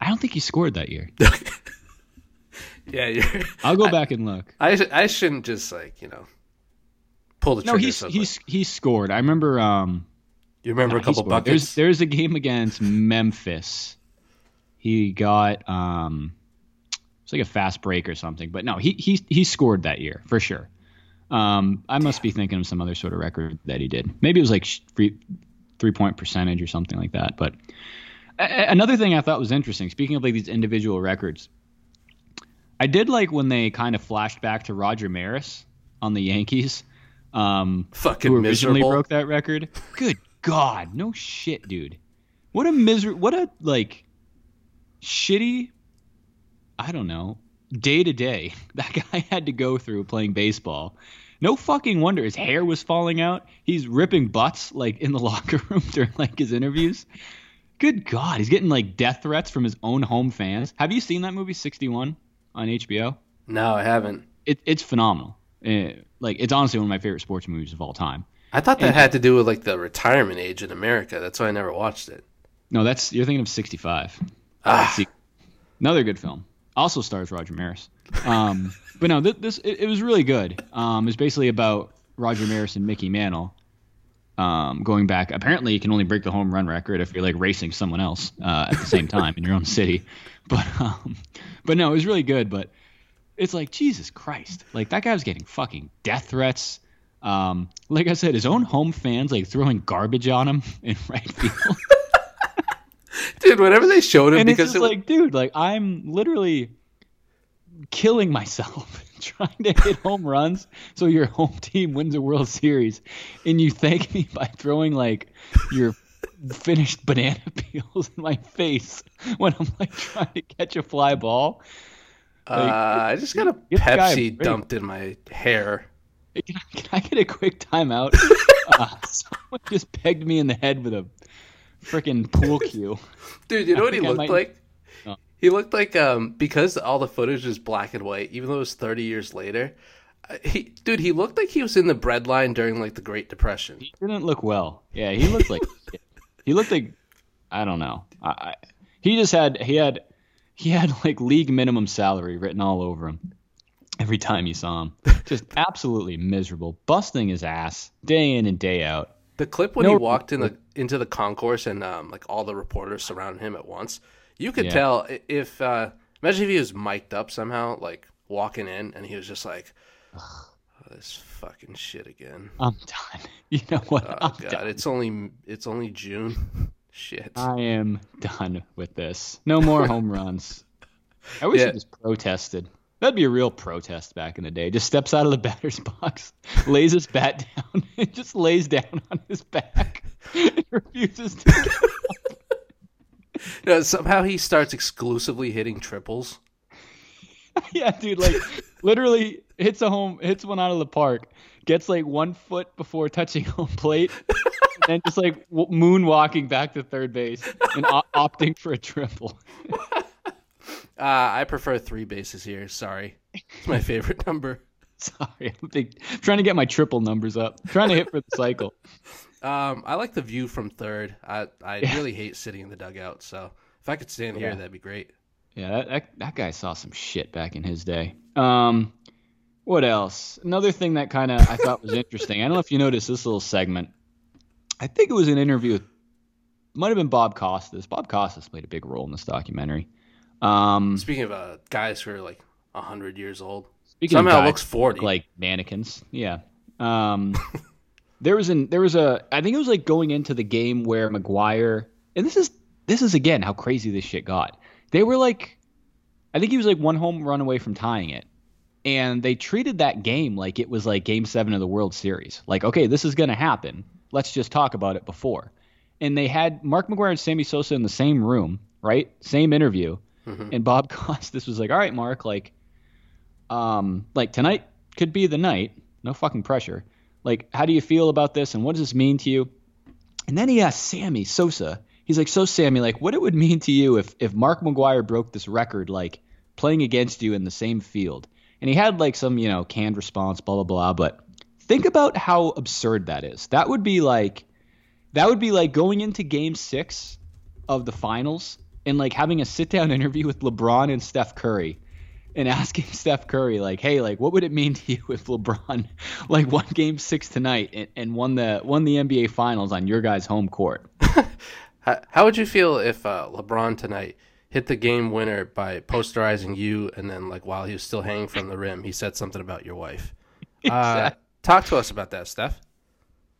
I don't think he scored that year. yeah, I'll go I, back and look. I I shouldn't just like you know pull the no. He's he's he scored. I remember. Um, you remember a couple buckets? There's there's a game against Memphis. He got um, it's like a fast break or something. But no, he he he scored that year for sure. Um, I must be thinking of some other sort of record that he did. Maybe it was like three, three point percentage or something like that. But a- another thing I thought was interesting, speaking of like these individual records, I did like when they kind of flashed back to Roger Maris on the Yankees. Um, Fucking who originally miserable. broke that record. Good God, no shit, dude. What a miser. What a like shitty. I don't know day to day that guy had to go through playing baseball. No fucking wonder his hair was falling out. He's ripping butts like in the locker room during like his interviews. Good God, he's getting like death threats from his own home fans. Have you seen that movie 61 on HBO? No, I haven't. It, it's phenomenal. Eh, like it's honestly one of my favorite sports movies of all time. I thought that and, had to do with like the retirement age in America. That's why I never watched it. No, that's you're thinking of 65. Ah. Another good film. Also stars Roger Maris. Um, but no, this, this it, it, was really good. Um, it's basically about Roger Maris and Mickey Mantle. Um, going back, apparently you can only break the home run record if you're like racing someone else uh, at the same time in your own city. But um, but no, it was really good. But it's like Jesus Christ, like that guy was getting fucking death threats. Um, like I said, his own home fans like throwing garbage on him in right field. dude, whenever they showed him, and because it's just it, like, dude, like I'm literally killing myself trying to hit home runs so your home team wins a World Series, and you thank me by throwing like your finished banana peels in my face when I'm like trying to catch a fly ball. Like, uh, I just got a Pepsi dumped in my hair. Can I, can I get a quick timeout? uh, someone just pegged me in the head with a freaking pool cue. Dude, you know I what he looked might... like? He looked like um because all the footage is black and white, even though it was 30 years later. Uh, he, dude, he looked like he was in the breadline during like the Great Depression. He didn't look well. Yeah, he looked like he looked like I don't know. I, I, he just had he had he had like league minimum salary written all over him every time you saw him. Just absolutely miserable, busting his ass day in and day out. The clip when no, he walked in the into the concourse and um, like all the reporters surrounded him at once, you could yeah. tell if uh, imagine if he was mic'd up somehow, like walking in, and he was just like, oh, "This fucking shit again." I'm done. You know what? Oh I'm god, done. it's only it's only June. shit. I am done with this. No more home runs. I wish yeah. he just protested. That'd be a real protest back in the day. Just steps out of the batter's box, lays his bat down, and just lays down on his back and refuses to get up. somehow he starts exclusively hitting triples. yeah, dude, like literally hits a home, hits one out of the park, gets like one foot before touching home plate, and just like moonwalking back to third base and op- opting for a triple. Uh, I prefer three bases here. Sorry, it's my favorite number. Sorry, I'm, big, trying to get my triple numbers up. I'm trying to hit for the cycle. Um, I like the view from third. I I yeah. really hate sitting in the dugout. So if I could stand yeah. here, that'd be great. Yeah, that, that, that guy saw some shit back in his day. Um, what else? Another thing that kind of I thought was interesting. I don't know if you noticed this little segment. I think it was an interview with, might have been Bob Costas. Bob Costas played a big role in this documentary. Um, speaking of uh, guys who are like hundred years old, somehow looks forty, like mannequins. Yeah. Um, there was an there was a I think it was like going into the game where McGwire and this is this is again how crazy this shit got. They were like, I think he was like one home run away from tying it, and they treated that game like it was like Game Seven of the World Series. Like, okay, this is gonna happen. Let's just talk about it before. And they had Mark McGwire and Sammy Sosa in the same room, right? Same interview Mm-hmm. And Bob Costas this was like, "All right, Mark, like, um, like tonight could be the night. No fucking pressure. Like, how do you feel about this, and what does this mean to you?" And then he asked Sammy Sosa. He's like, "So Sammy, like, what it would mean to you if if Mark McGwire broke this record, like playing against you in the same field?" And he had like some, you know, canned response, blah blah blah. But think about how absurd that is. That would be like, that would be like going into Game Six of the finals and like having a sit down interview with LeBron and Steph Curry and asking Steph Curry like, hey, like what would it mean to you if LeBron like won game six tonight and, and won the won the NBA finals on your guys' home court? how, how, would you feel if uh, LeBron tonight hit the game winner by posterizing you and then like while he was still hanging from the rim, he said something about your wife? Exactly. Uh, talk to us about that, Steph.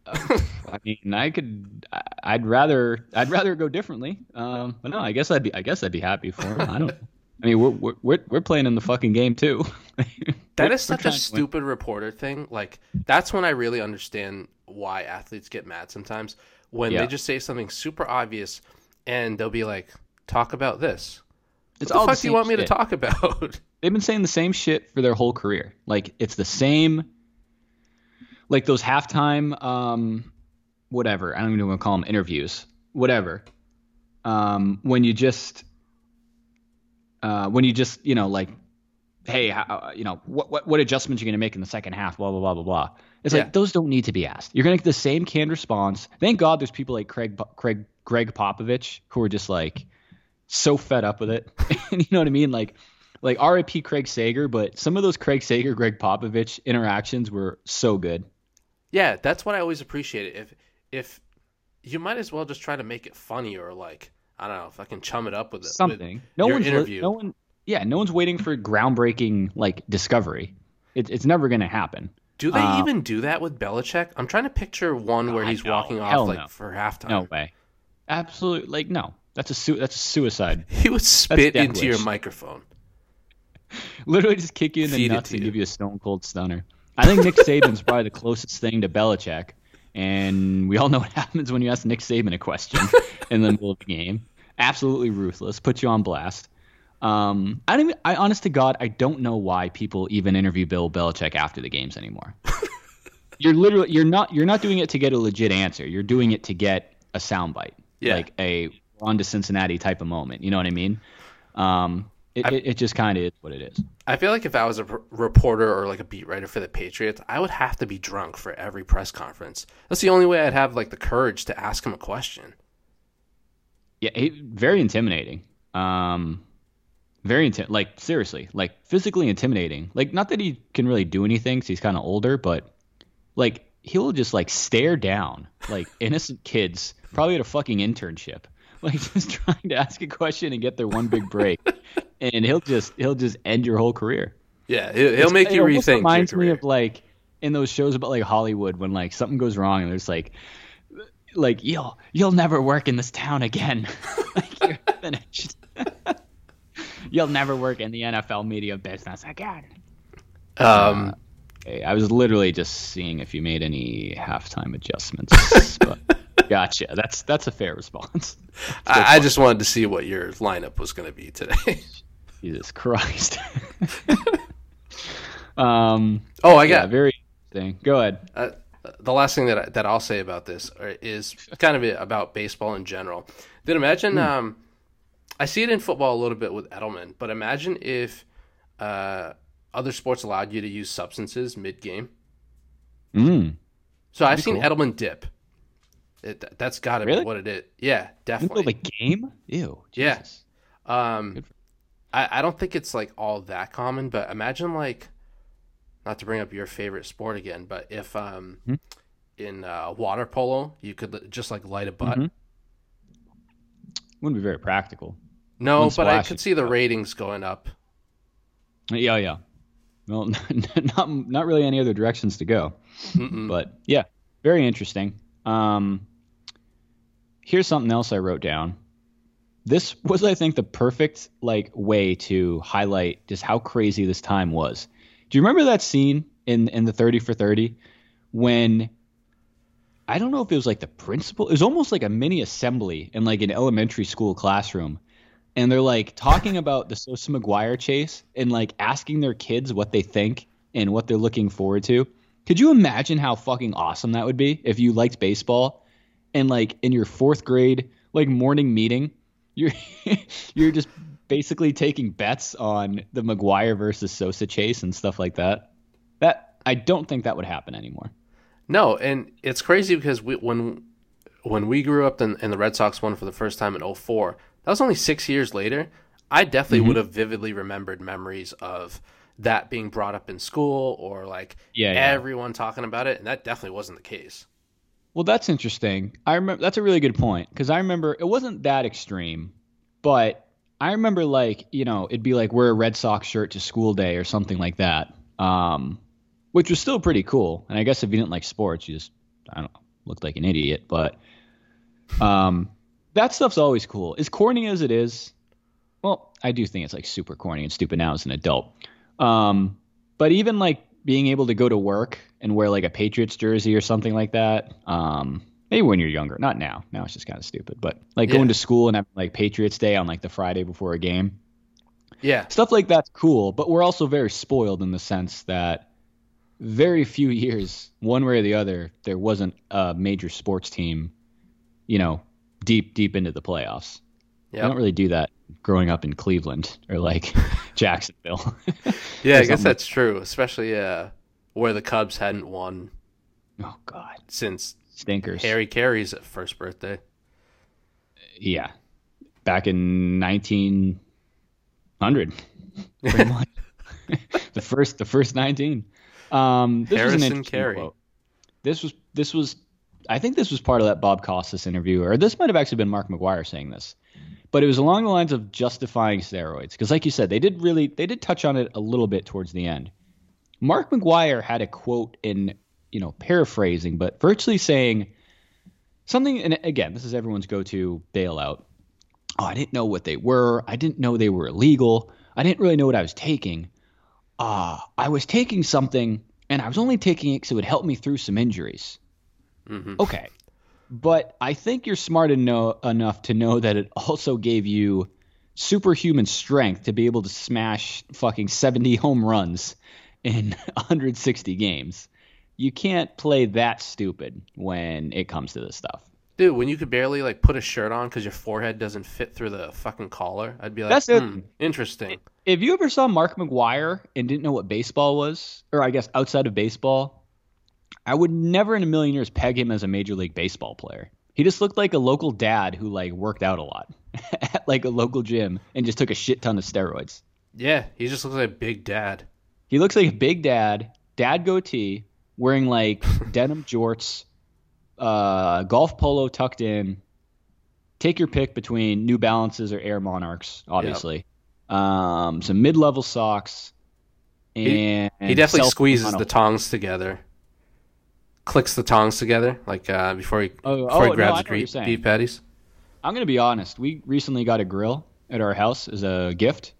I mean, I could. I'd rather. I'd rather go differently. Um, but no, I guess I'd be. I guess I'd be happy for him. I don't. I mean, we're we're we're playing in the fucking game too. that is such a stupid reporter thing. Like that's when I really understand why athletes get mad sometimes when yeah. they just say something super obvious and they'll be like, "Talk about this." It's what the all fuck the do you want shit. me to talk about? They've been saying the same shit for their whole career. Like it's the same like those halftime, um, whatever. I don't even want to call them interviews, whatever. Um, when you just, uh, when you just, you know, like hey, how, you know, what, what what adjustments you're going to make in the second half, blah blah blah blah blah. It's Yeah. like those don't need to be asked. You're going to get the same canned response. Thank God there's people like Craig Craig Gregg Popovich who are just like so fed up with it. you know what I mean? Like like RIP Craig Sager, but some of those Craig Sager Gregg Popovich interactions were so good. Yeah, that's what I always appreciated. If if you might as well just try to make it funny or like I don't know if I can chum it up with it. Something. No your one's interview. no one yeah, no one's waiting for groundbreaking like discovery. It, it's never going to happen. Do they Uh, even do that with Belichick? I'm trying to picture one where he's walking off Hell like no. for halftime. No way. Absolutely like no. That's a su- that's a suicide. He would spit into your microphone. Literally just kick you in the Feed nuts and you. give you a stone cold stunner. I think Nick Saban's probably the closest thing to Belichick, and we all know what happens when you ask Nick Saban a question in the middle of the game. Absolutely ruthless, put you on blast. Um, I don't. Even, I honest to God, I don't know why people even interview Bill Belichick after the games anymore. you're literally you're not you're not doing it to get a legit answer. You're doing it to get a soundbite, Yeah. like a on to Cincinnati type of moment. You know what I mean? Um, it, I- it, just kind of is what it is. I feel like if I was a reporter or like a beat writer for the Patriots, I would have to be drunk for every press conference. That's the only way I'd have like the courage to ask him a question. Yeah, he, very intimidating. Um, very inti- like seriously, like physically intimidating. Like not that he can really do anything 'cause he's kind of older, but like he'll just like stare down like innocent kids, probably at a fucking internship, like just trying to ask a question and get their one big break, and he'll just he'll just end your whole career. Yeah, he'll, he'll make It you rethink Reminds your me of like in those shows about like Hollywood when like something goes wrong and there's like like you'll you'll never work in this town again. like you're finished. you'll never work in the NFL media business again. um, Okay, I was literally just seeing if you made any halftime adjustments. but gotcha. That's that's a fair response. I, I just wanted to see what your lineup was going to be today. Jesus Christ. um. oh, I Yeah. got Very thing. Go ahead. uh, the last thing that I, that I'll say about this uh, is kind of about baseball in general. Then imagine, Hmm. um, I see it in football a little bit with Edelman, but imagine if uh, other sports allowed you to use substances mid game. Mm. So I've That'd be seen cool. Edelman dip. It, that's got to Really? be what it is. Yeah, definitely. a game? Ew. Yeah. Um, Good for- I, I don't think it's like all that common, but imagine like, not to bring up your favorite sport again, but if um, Hmm? in uh, water polo you could just like light a butt. Mhm. Wouldn't be very practical. No, One but I could see the ratings going up. Yeah, yeah. Well, not not really any other directions to go. Mm-mm. But yeah, very interesting. Um, here's something else I wrote down. This was, I think, the perfect like way to highlight just how crazy this time was. Do you remember that scene in in the Thirty for Thirty when I don't know if it was like the principal. It was almost like a mini assembly in like an elementary school classroom, and they're like talking about the Sosa McGwire chase and like asking their kids what they think and what they're looking forward to. Could you imagine how fucking awesome that would be if you liked baseball and like in your fourth grade like morning meeting, you're you're just basically taking bets on the McGwire versus Sosa chase and stuff like that. That I don't think that would happen anymore. No, and it's crazy because we, when when we grew up and, and the Red Sox won for the first time in 04, that was only six years later. I definitely Mm-hmm. would have vividly remembered memories of that being brought up in school or like Yeah, yeah. everyone talking about it, and that definitely wasn't the case. Well, that's interesting. I remember that's a really good point because I remember it wasn't that extreme, but I remember like you know it'd be like wear a Red Sox shirt to school day or something like that, um, which was still pretty cool. And I guess if you didn't like sports, you just I don't know looked like an idiot. But um, that stuff's always cool. As corny as it is, well, I do think it's like super corny and stupid now as an adult. Um, but even like being able to go to work and wear like a Patriots jersey or something like that. Um, maybe when you're younger, not now. Now it's just kind of stupid. But like Yeah. going to school and having like Patriots Day on like the Friday before a game, Yeah, stuff like that's cool. But we're also very spoiled in the sense that very few years, one way or the other, there wasn't a major sports team, you know, deep deep into the playoffs. yeah. They don't really do that growing up in Cleveland or like Jacksonville. yeah, I guess that's true, especially uh, where the Cubs hadn't won. Oh God, since stinkers. Harry Caray's first birthday. Yeah, back in nineteen hundred. the first, the first nineteen. Um, this Harrison was Carey. Quote. This was this was I think this was part of that Bob Costas interview, or this might have actually been Mark McGwire saying this, but it was along the lines of justifying steroids because, like you said, they did really they did touch on it a little bit towards the end. Mark McGwire had a quote in you know paraphrasing, but virtually saying something. And again, this is everyone's go-to bailout. Oh, I didn't know what they were. I didn't know they were illegal. I didn't really know what I was taking. Ah, uh, I was taking something, and I was only taking it because it would help me through some injuries. Mm-hmm. Okay. But I think you're smart eno- enough to know that it also gave you superhuman strength to be able to smash fucking 70 home runs in 160 games. You can't play that stupid when it comes to this stuff. Dude, when you could barely like put a shirt on because your forehead doesn't fit through the fucking collar, I'd be like, That's it. hmm, interesting. If you ever saw Mark McGwire and didn't know what baseball was, or I guess outside of baseball, I would never in a million years peg him as a major league baseball player. He just looked like a local dad who like worked out a lot at like a local gym and just took a shit ton of steroids. Yeah, he just looks like a big dad. He looks like a big dad, dad goatee, wearing like denim jorts, uh, golf polo tucked in. Take your pick between New Balances or Air Monarchs, obviously. Yep. Um, some mid-level socks, and he, he definitely squeezes the tongs together. Clicks the tongs together, like uh, before he oh, before oh, he grabs no, beef, beef patties. I'm gonna be honest. We recently got a grill at our house as a gift.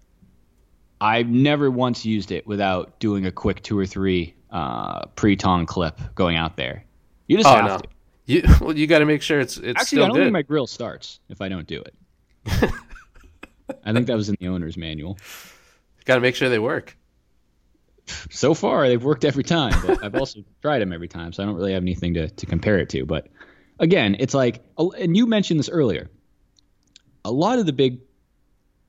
I've never once used it without doing a quick two or three uh, pre-tong clip going out there. You just oh, have no. to. You well, you got to make sure it's it's Actually, still I don't good. think my grill starts if I don't do it. I think that was in the owner's manual. Got to make sure they work. So far, they've worked every time, but I've also tried them every time, so I don't really have anything to, to compare it to. But again, it's like, and you mentioned this earlier. A lot of the big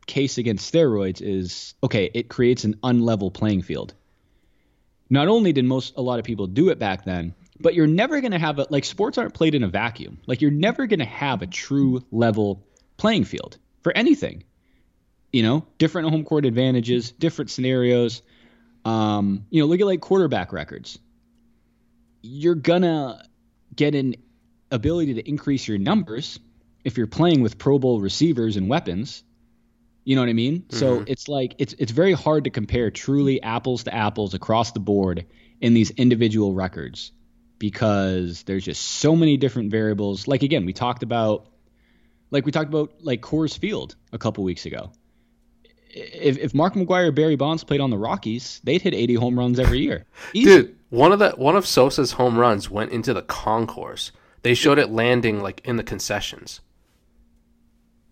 case against steroids is okay, it creates an unlevel playing field. Not only did most a lot of people do it back then, but you're never going to have a like sports aren't played in a vacuum. Like you're never going to have a true level playing field for anything. You know, different home court advantages, different scenarios. Um, you know, look at like quarterback records. You're gonna get an ability to increase your numbers if you're playing with Pro Bowl receivers and weapons. You know what I mean? Mm-hmm. So it's like it's it's very hard to compare truly apples to apples across the board in these individual records because there's just so many different variables. Like again, we talked about like we talked about like Coors Field a couple weeks ago. If, if Mark McGwire or Barry Bonds played on the Rockies, they'd hit 80 home runs every year. Easy. Dude, one of the one of Sosa's home runs went into the concourse. They showed it landing like in the concessions.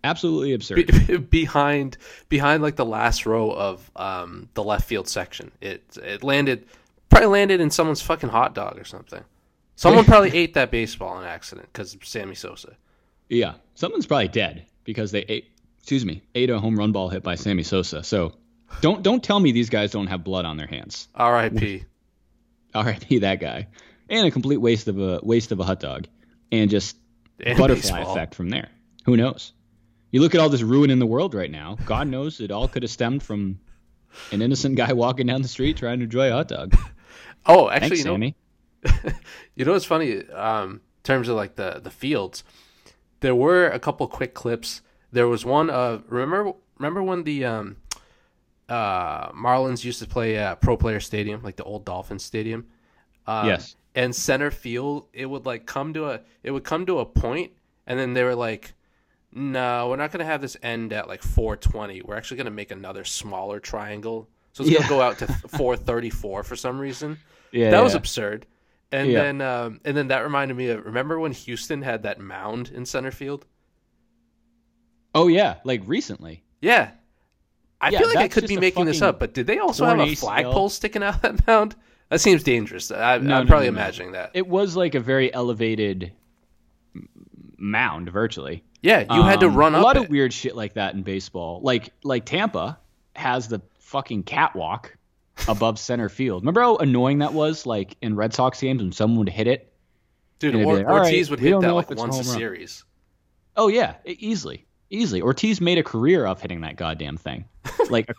Absolutely absurd. Be- behind behind like the last row of um, the left field section. It it landed probably landed in someone's fucking hot dog or something. Someone probably ate that baseball in accident because Sammy Sosa. Yeah, someone's probably dead because they ate. Excuse me, ate a home run ball hit by Sammy Sosa. So, don't don't tell me these guys don't have blood on their hands. R.I.P. R.I.P. That guy, and a complete waste of a waste of a hot dog, and just And butterfly baseball. effect from there. Who knows? You look at all this ruin in the world right now. God knows it all could have stemmed from an innocent guy walking down the street trying to enjoy a hot dog. Oh, actually, Thanks, you know, Sammy. you know what's funny? Um, in terms of like the the fields, there were a couple quick clips. There was one of remember remember when the um, uh, Marlins used to play at Pro Player Stadium, like the old Dolphins Stadium. Um, Yes. And center field, it would like come to a it would come to a point, and then they were like, "No, we're not gonna have this end at like 420. We're actually gonna make another smaller triangle, so it's Yeah. gonna go out to 434 for some reason." Yeah, that was absurd. And Yeah. then um, and then that reminded me of remember when Houston had that mound in center field? Oh yeah, like recently. Yeah. I Yeah, feel like I could be making this up, but did they also have a flagpole sticking out of that mound? That seems dangerous. I, No, I'm no, probably no, imagining that. It was like a very elevated mound, virtually. Yeah, you had to Um, run a lot it. of weird shit like that in baseball. Like like Tampa has the fucking catwalk above center field. Remember how annoying that was? Like in Red Sox games when someone would hit it. Dude, and it'd be or, like, all right, Ortiz would hit that like if it's a once a run. series. Oh yeah, easily, easily. Ortiz made a career of hitting that goddamn thing. Like,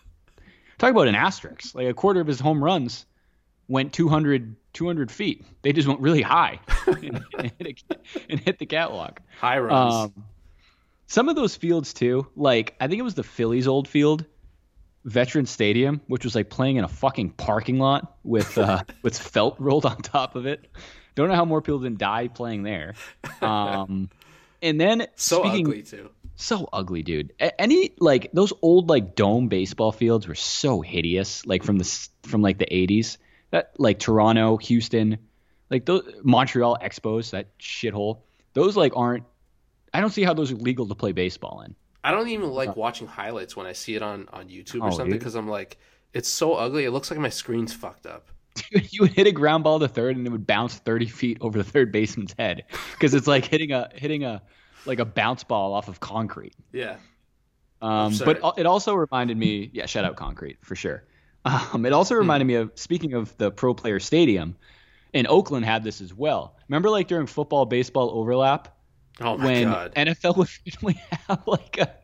talk about an asterisk. Like a quarter of his home runs went 200, 200 feet. They just went really high and, and hit, a, and hit the catwalk. High runs. Um, some of those fields too, like I think it was the Phillies' old field, Veteran Stadium, which was like playing in a fucking parking lot with uh, with felt rolled on top of it. Don't know how more people didn't die playing there. Um, and then so speaking, ugly too. So ugly, dude. A- Any like those old like dome baseball fields were so hideous, like from the from like the '80s. That like Toronto, Houston, like those Montreal Expos, that shithole. Those like aren't. I don't see how those are legal to play baseball in. I don't even like uh. watching highlights when I see it on on YouTube or Oh, something because I'm like, it's so ugly. It looks like my screen's fucked up. Dude, you would hit a ground ball to third and it would bounce 30 feet over the third baseman's head because it's like hitting a hitting a like a bounce ball off of concrete. Yeah. Um, but it also reminded me, yeah, shout out concrete for sure. Um, it also reminded me of speaking of the pro player stadium, in Oakland had this as well. Remember, like during football baseball overlap, Oh my when god. NFL would finally have like a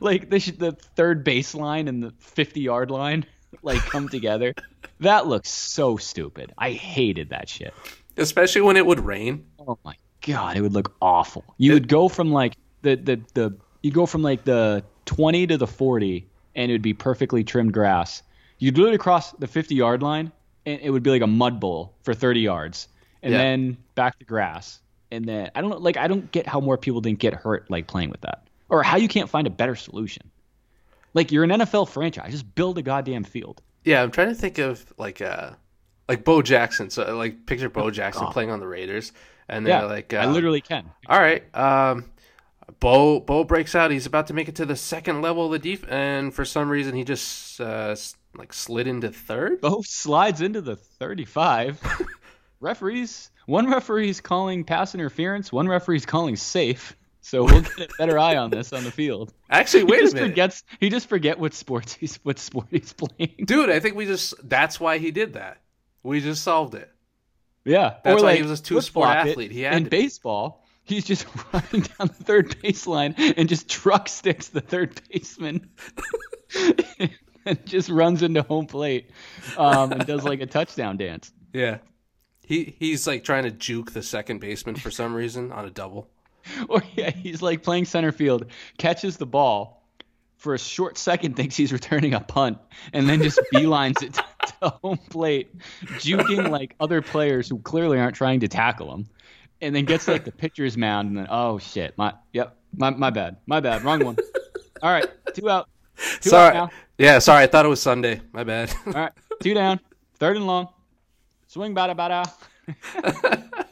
like the the third baseline and the 50 yard line like come together. That looks so stupid. I hated that shit. Especially when it would rain. Oh my god, it would look awful. You would go from like the the the you go from like the 20 to the 40 and it would be perfectly trimmed grass. You'd literally cross the 50 yard line and it would be like a mud bowl for 30 yards and Yeah. then back to grass. And then I don't know like I don't get how more people didn't get hurt like playing with that or how you can't find a better solution. Like you're an NFL franchise, just build a goddamn field. Yeah, I'm trying to think of like uh like Bo Jackson. So like picture Bo Jackson Oh, God. playing on the Raiders, and Yeah, they're like, uh, I literally can. all right, um, Bo Bo breaks out. He's about to make it to the second level of the deep, and for some reason he just uh, like slid into third. Bo slides into the 35. referees, one referee's calling pass interference, one referee's calling safe. So we'll get a better eye on this on the field. Actually, He wait a just minute, forgets. He just forget what sports he's what sport he's playing. dude. I think we just that's why he did that. We just solved it. Yeah, That's or why like he was a two-sport athlete. He had in baseball. He's just running down the third baseline and just truck sticks the third baseman, and just runs into home plate um, and does like a touchdown dance. Yeah. He he's like trying to juke the second baseman for some reason on a double. Or yeah, he's like playing center field, catches the ball for a short second, thinks he's returning a punt, and then just beelines it to, to home plate, juking like other players who clearly aren't trying to tackle him, and then gets like the pitcher's mound, and then oh shit, my yep, my my bad, my bad, wrong one. All right, two out, two sorry. out Yeah, sorry. I thought it was Sunday. My bad. All right, two down, third and long, swing bada bada.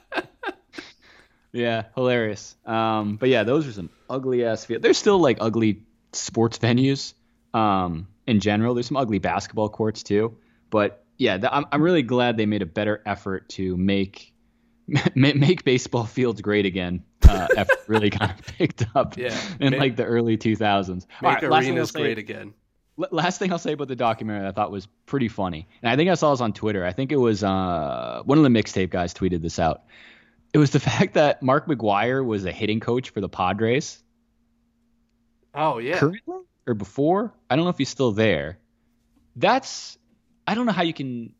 Yeah, hilarious. Um, but yeah, those are some ugly ass field. There's still like ugly sports venues. Um, in general, there's some ugly basketball courts too. But yeah, th- I'm I'm really glad they made a better effort to make ma- make baseball fields great again. Uh, after really kind of picked up Yeah, in make- like the early 2000s. All Make right, last thing I'll arenas say- great again. L- last thing I'll say about the documentary that I thought was pretty funny, and I think I saw this on Twitter. I think it was uh, one of the mixtape guys tweeted this out. It was the fact that Mark McGwire was a hitting coach for the Padres Oh yeah. currently or before. I don't know if he's still there. That's I don't know how you can.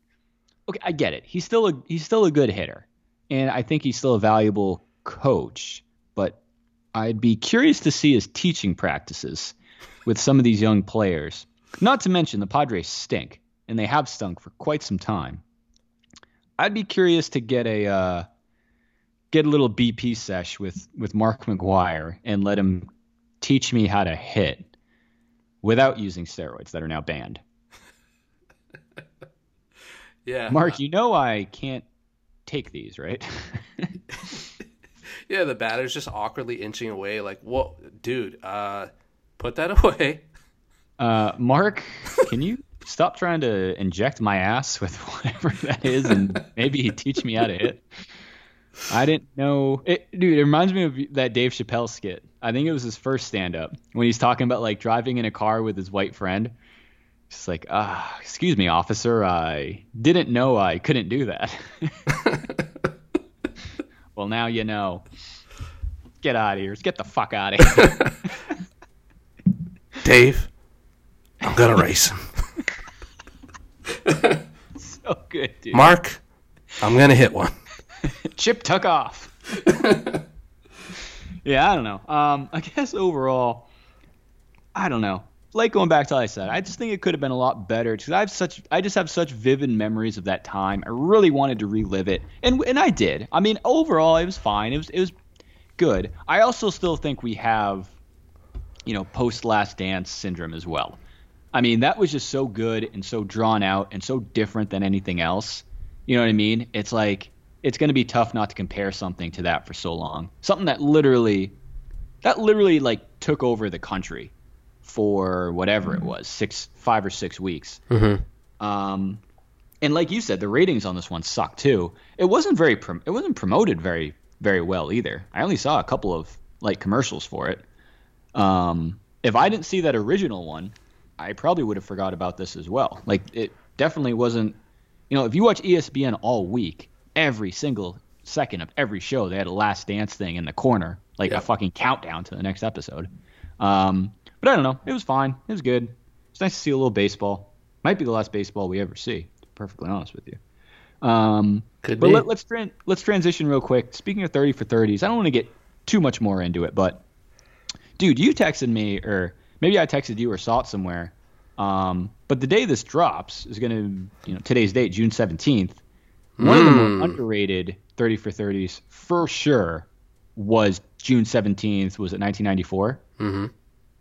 Okay, I get it. He's still a he's still a good hitter, and I think he's still a valuable coach. But I'd be curious to see his teaching practices with some of these young players. Not to mention the Padres stink, and they have stunk for quite some time. I'd be curious to get a uh, get a little BP sesh with with Mark McGwire and let him teach me how to hit without using steroids that are now banned. Yeah. Mark, you know I can't take these, right? Yeah, the batter's just awkwardly inching away. Like, whoa, dude, uh, put that away. Uh, Mark, can you stop trying to inject my ass with whatever that is and maybe teach me how to hit? I didn't know, it, dude. It reminds me of that Dave Chappelle skit. I think it was his first stand-up when he's talking about like driving in a car with his white friend. Just like, ah, excuse me, officer, I didn't know I couldn't do that. well, now you know. Get out of here. Get the fuck out of here. Dave, I'm gonna race him. so good, dude. Mark, I'm gonna hit one. Chip took off. yeah, I don't know. Um, I guess overall, I don't know. Like going back to what I said, I just think it could have been a lot better because I have such, I just have such vivid memories of that time. I really wanted to relive it, and and I did. I mean, overall, it was fine. It was it was good. I also still think we have, you know, post Last Dance syndrome as well. I mean, that was just so good and so drawn out and so different than anything else. You know what I mean? It's like it's going to be tough not to compare something to that for so long. Something that literally that literally like took over the country for whatever it was, six, five or six weeks. Mm-hmm. Um, and like you said, the ratings on this one sucked too. It wasn't very, prom- it wasn't promoted very, very well either. I only saw a couple of like commercials for it. Um, if I didn't see that original one, I probably would have forgot about this as well. Like it definitely wasn't. You know, if you watch ESPN all week, every single second of every show, they had a Last Dance thing in the corner, like Yeah. a fucking countdown to the next episode. Um, but I don't know. It was fine. It was good. It's nice to see a little baseball. Might be the last baseball we ever see. To be perfectly honest with you. Um, Could but be. let, let's tran- let's transition real quick. Speaking of thirty for thirties, I don't want to get too much more into it, but dude, you texted me, or maybe I texted you or saw it somewhere. Um, but the day this drops is going to, you know, today's date, June seventeenth. One of the Hmm. more underrated thirty for thirties for sure was June seventeenth. Was it nineteen ninety four? Mm-hmm.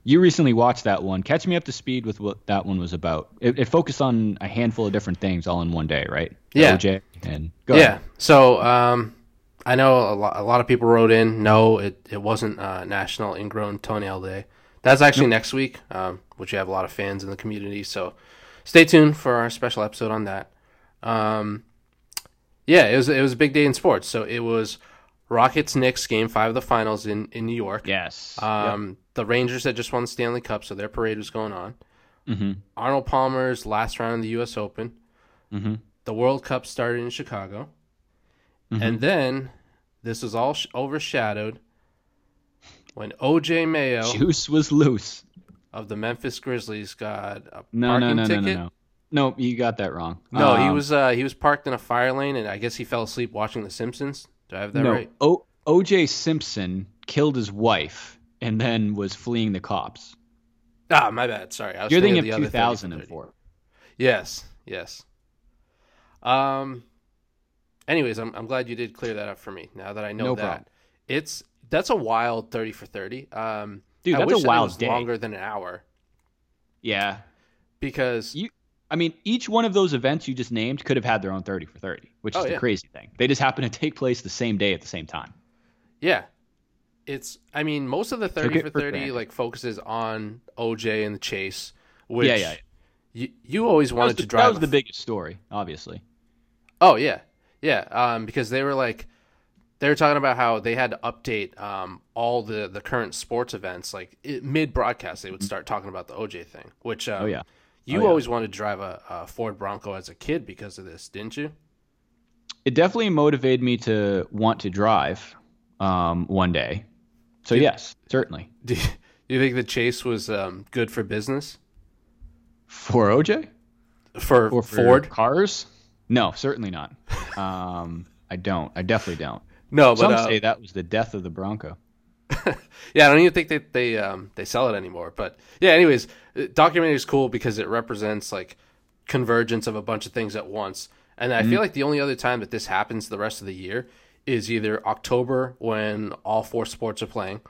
You recently watched that one. Catch me up to speed with what that one was about. It, it focused on a handful of different things all in one day, right? The Yeah. OJ and go Yeah. ahead. So um, I know a lot, a lot of people wrote in. No, it, it wasn't uh, National Ingrown Toenail Day. That's actually next week, um, which you have a lot of fans in the community. So stay tuned for our special episode on that. Um, yeah, it was it was a big day in sports. So it was Rockets Knicks game five of the finals in, in New York. Yes. Um, The Rangers had just won the Stanley Cup, so their parade was going on. Mm-hmm. Arnold Palmer's last round of the U.S. Open. Mm-hmm. The World Cup started in Chicago. Mhm. And then this was all sh- overshadowed when OJ Mayo Juice was loose. of the Memphis Grizzlies got a No, parking no, no, no, ticket. no, no. No, you got that wrong. No, he Um, was uh, he was parked in a fire lane, and I guess he fell asleep watching The Simpsons. Do I have that no. right? O- O.J. Simpson killed his wife and then was fleeing the cops. Ah, my bad. Sorry, I was You're thinking thinking of of the other 30 for 30. 2004. Yes, yes. Um. Anyways, I'm I'm glad you did clear that up for me. Now that I know No that, problem. it's that's a wild thirty for thirty. Um, Dude, I that's a that wild was day. longer than an hour Yeah. because You- I mean, each one of those events you just named could have had their own 30 for 30, which is Oh, the yeah. crazy thing. They just happen to take place the same day at the same time. yeah, it's. I mean, most of the thirty for for thirty granted. like focuses on OJ and the chase, which yeah, yeah. yeah. you you always wanted the, to drive. that was the biggest story, obviously. Oh yeah, yeah. Um, because they were like, they were talking about how they had to update um all the the current sports events. Like mid broadcast, they would start talking about the OJ thing. Which um, Mm-hmm. Oh, yeah. you Oh, yeah. always wanted to drive a, a Ford Bronco as a kid because of this, didn't you? It definitely motivated me to want to drive um, one day. So, yes, certainly. Do you, do you think the chase was um, good for business For OJ? for, for Ford? cars? No, certainly not. Um, I don't. I definitely don't. No, but Some uh, say that was the death of the Bronco. yeah, I don't even think they they um they sell it anymore. But yeah, anyways, uh, documentary is cool because it represents like convergence of a bunch of things at once. And I Mm-hmm. feel like the only other time that this happens the rest of the year is either October when all four sports are playing.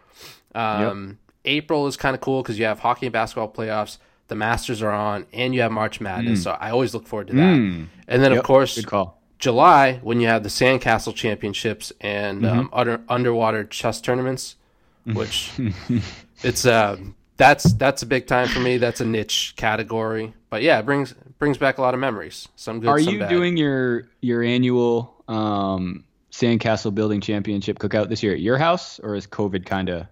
Um, April is kind of cool because you have hockey and basketball playoffs. The Masters are on, and you have March Madness. So I always look forward to that. Mm. And then Yep, of course. July when you have the Sandcastle Championships and Mm-hmm. um, under, underwater chess tournaments, which it's uh that's that's a big time for me. That's a niche category, but yeah, it brings brings back a lot of memories. Some good, Are some you bad. doing your your annual um, Sandcastle Building Championship cookout this year at your house, or is COVID kind of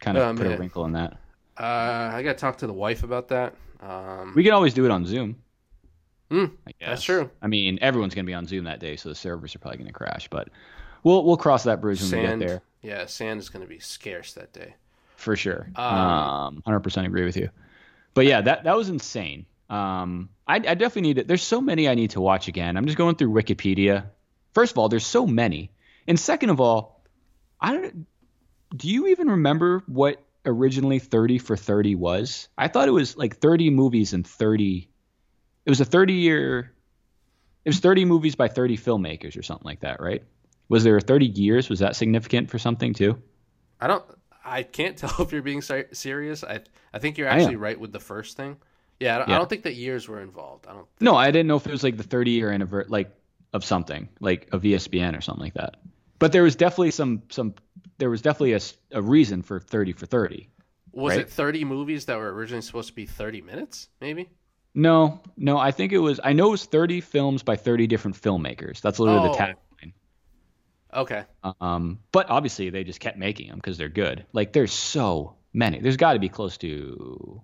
kind of Um, put a wrinkle in that? Uh, I got to talk to the wife about that. Um, We can always do it on Zoom. Guess. that's true. I mean, everyone's gonna be on Zoom that day, so the servers are probably gonna crash. But we'll we'll cross that bridge when sand, we get there yeah, sand is going to be scarce that day. for sure. Um, Um, hundred percent agree with you. But yeah, that that was insane. Um, I, I definitely need it. There's so many I need to watch again. I'm just going through Wikipedia. First of all, there's so many, and second of all, I don't. Do you even remember what originally 30 for 30 was? I thought it was like 30 movies and 30. It was a 30 year. It was 30 movies by 30 filmmakers or something like that, right? Was there 30 years? Was that significant for something too? I don't. I can't tell if you're being serious. I I think you're actually right with the first thing. Yeah, I don't, I don't think that years were involved. I don't. No, I didn't know if it was like the 30 year anniversary, like of something, like a ESPN or something like that. But there was definitely some some. There was definitely a, a reason for 30 for 30. Was Right. it 30 movies that were originally supposed to be 30 minutes? Maybe. No, no, I think it was. I know it was 30 films by 30 different filmmakers. That's literally Oh. the tagline. Okay. Um, but obviously they just kept making them because they're good. Like there's so many. There's got to be close to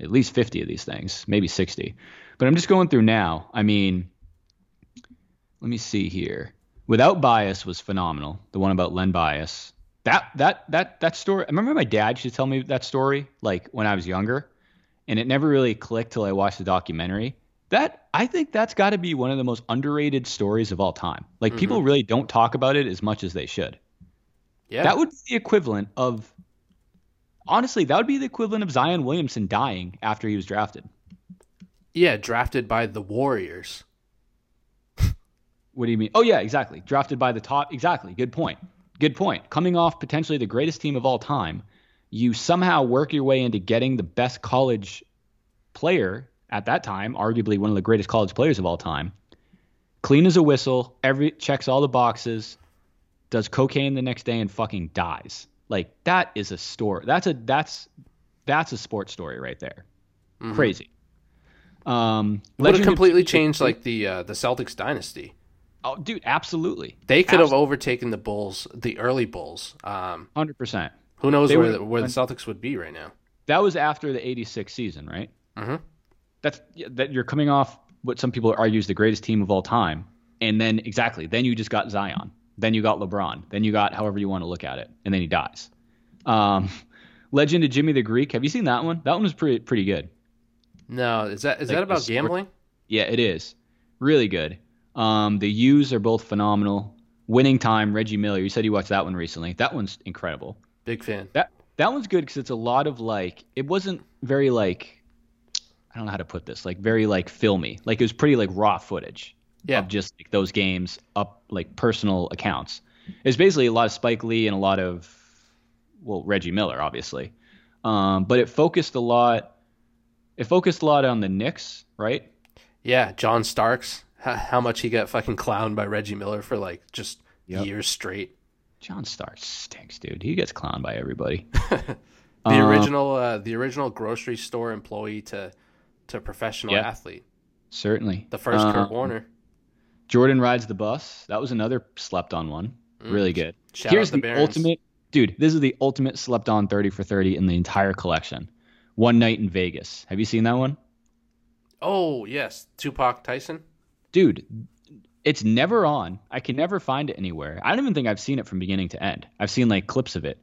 at least 50 of these things, maybe 60. But I'm just going through now. I mean, let me see here. Without Bias was phenomenal. The one about Len Bias. That that that that story. I remember my dad used to tell me that story like when I was younger, and it never really clicked till I watched the documentary. That I think that's got to be one of the most underrated stories of all time. Like people mm-hmm. really don't talk about it as much as they should. Yeah. That would be the equivalent of honestly, that would be the equivalent of Zion Williamson dying after he was drafted. yeah, drafted by the Warriors. What do you mean? Oh yeah, exactly. Drafted by the top. Exactly. Good point. Good point. Coming off potentially the greatest team of all time, you somehow work your way into getting the best college player at that time, arguably one of the greatest college players of all time. Clean as a whistle, every checks all the boxes, does cocaine the next day and fucking dies. Like that is a story. That's a that's that's a sports story right there. Crazy. Um, Would have completely changed like the uh, the Celtics dynasty. Oh, dude, absolutely. They could have overtaken the Bulls, the early Bulls. Um, Hundred percent. who knows where the, where the Celtics would be right now? That was after the '86 season, right? Mhm. That's that you're coming off what some people argue is the greatest team of all time, and then exactly, then you just got Zion, then you got LeBron, then you got however you want to look at it, and then he dies. Um, Legend of Jimmy the Greek. Have you seen that one? That one was pretty pretty good. No, is that is Like that about gambling? Yeah, it is. Really good. Um, the U's are both phenomenal. Winning Time, Reggie Miller. You said you watched that one recently. That one's incredible. Big fan. That that one's good because it's a lot of like it wasn't very like I don't know how to put this like very like filmy like it was pretty like raw footage Yeah. of just like those games up like personal accounts. It's basically a lot of Spike Lee and a lot of well Reggie Miller obviously, um, but it focused a lot. It focused a lot on the Knicks, right? Yeah, John Starks. How, how much he got fucking clowned by Reggie Miller for like just Yep. years straight. John Starks stinks, dude. He gets clowned by everybody. The Uh, original, uh, the original grocery store employee to to professional Yeah. athlete. Certainly. The first Uh, Kurt Warner. Jordan rides the bus. That was another slept on one. Really good. Mm. Shout Here's the the ultimate, dude. This is the ultimate slept on thirty for thirty in the entire collection. One night in Vegas. Have you seen that one, Oh yes, Tupac Tyson. dude? It's never on. I can never find it anywhere. I don't even think I've seen it from beginning to end. I've seen like clips of it.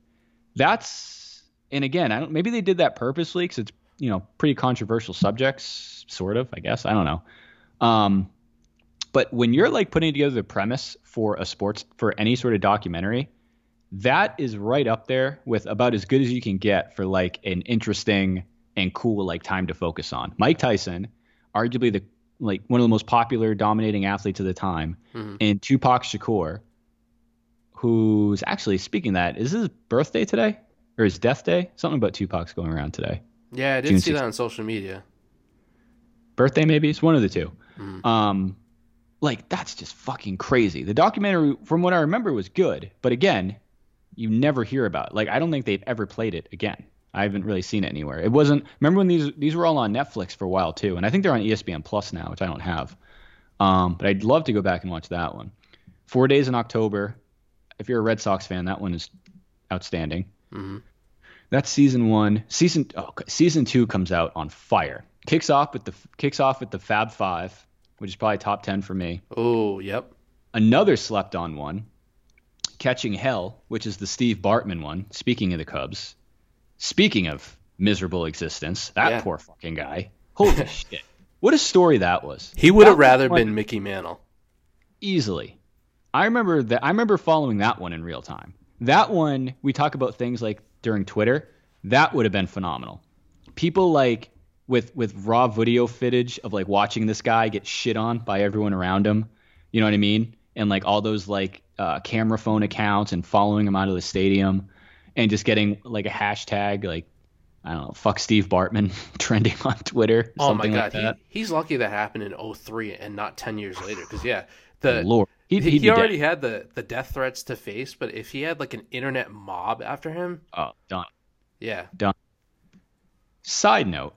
That's and again, I don't. Maybe they did that purposely because it's you know pretty controversial subjects, sort of. I guess I don't know. Um, but when you're like putting together the premise for a sports for any sort of documentary, that is right up there with about as good as you can get for like an interesting and cool like time to focus on. Mike Tyson, arguably the like one of the most popular dominating athletes of the time, Mhm. and Tupac Shakur, who's actually speaking that, is his birthday today or his death day? Something about Tupac's going around today. Yeah, I did June see that on social media. birthday maybe it's one of the two Mhm. um like that's just fucking crazy the documentary from what i remember was good but again you never hear about it. like i don't think they've ever played it again i haven't really seen it anywhere it wasn't remember when these these were all on netflix for a while too and i think they're on espn plus now which i don't have um but i'd love to go back and watch that one Four Days in October. If you're a Red Sox fan, that one is outstanding. hmm That's season one. Season oh, season two comes out on fire. Kicks off with the kicks off with the Fab Five, which is probably top ten for me. Oh, yep. Another slept on one, Catching Hell, which is the Steve Bartman one. Speaking of the Cubs, speaking of miserable existence, that Yeah. poor fucking guy. Holy shit! What a story that was. He would have rather been Mickey Mantle. easily. I remember that. I remember following that one in real time. That one we talk about things like during Twitter. That would have been phenomenal. People like with with raw video footage of like watching this guy get shit on by everyone around him. You know what I mean? And like all those like uh, camera phone accounts and following him out of the stadium and just getting like a hashtag like I don't know, fuck Steve Bartman trending on Twitter. Oh my something god, like that. he, he's lucky that happened in 03 and not 10 years later. Because yeah, the Lord, he'd, he, he'd be already dead. had the the death threats to face, but if he had like an internet mob after him, Oh, done. yeah, done. Side note,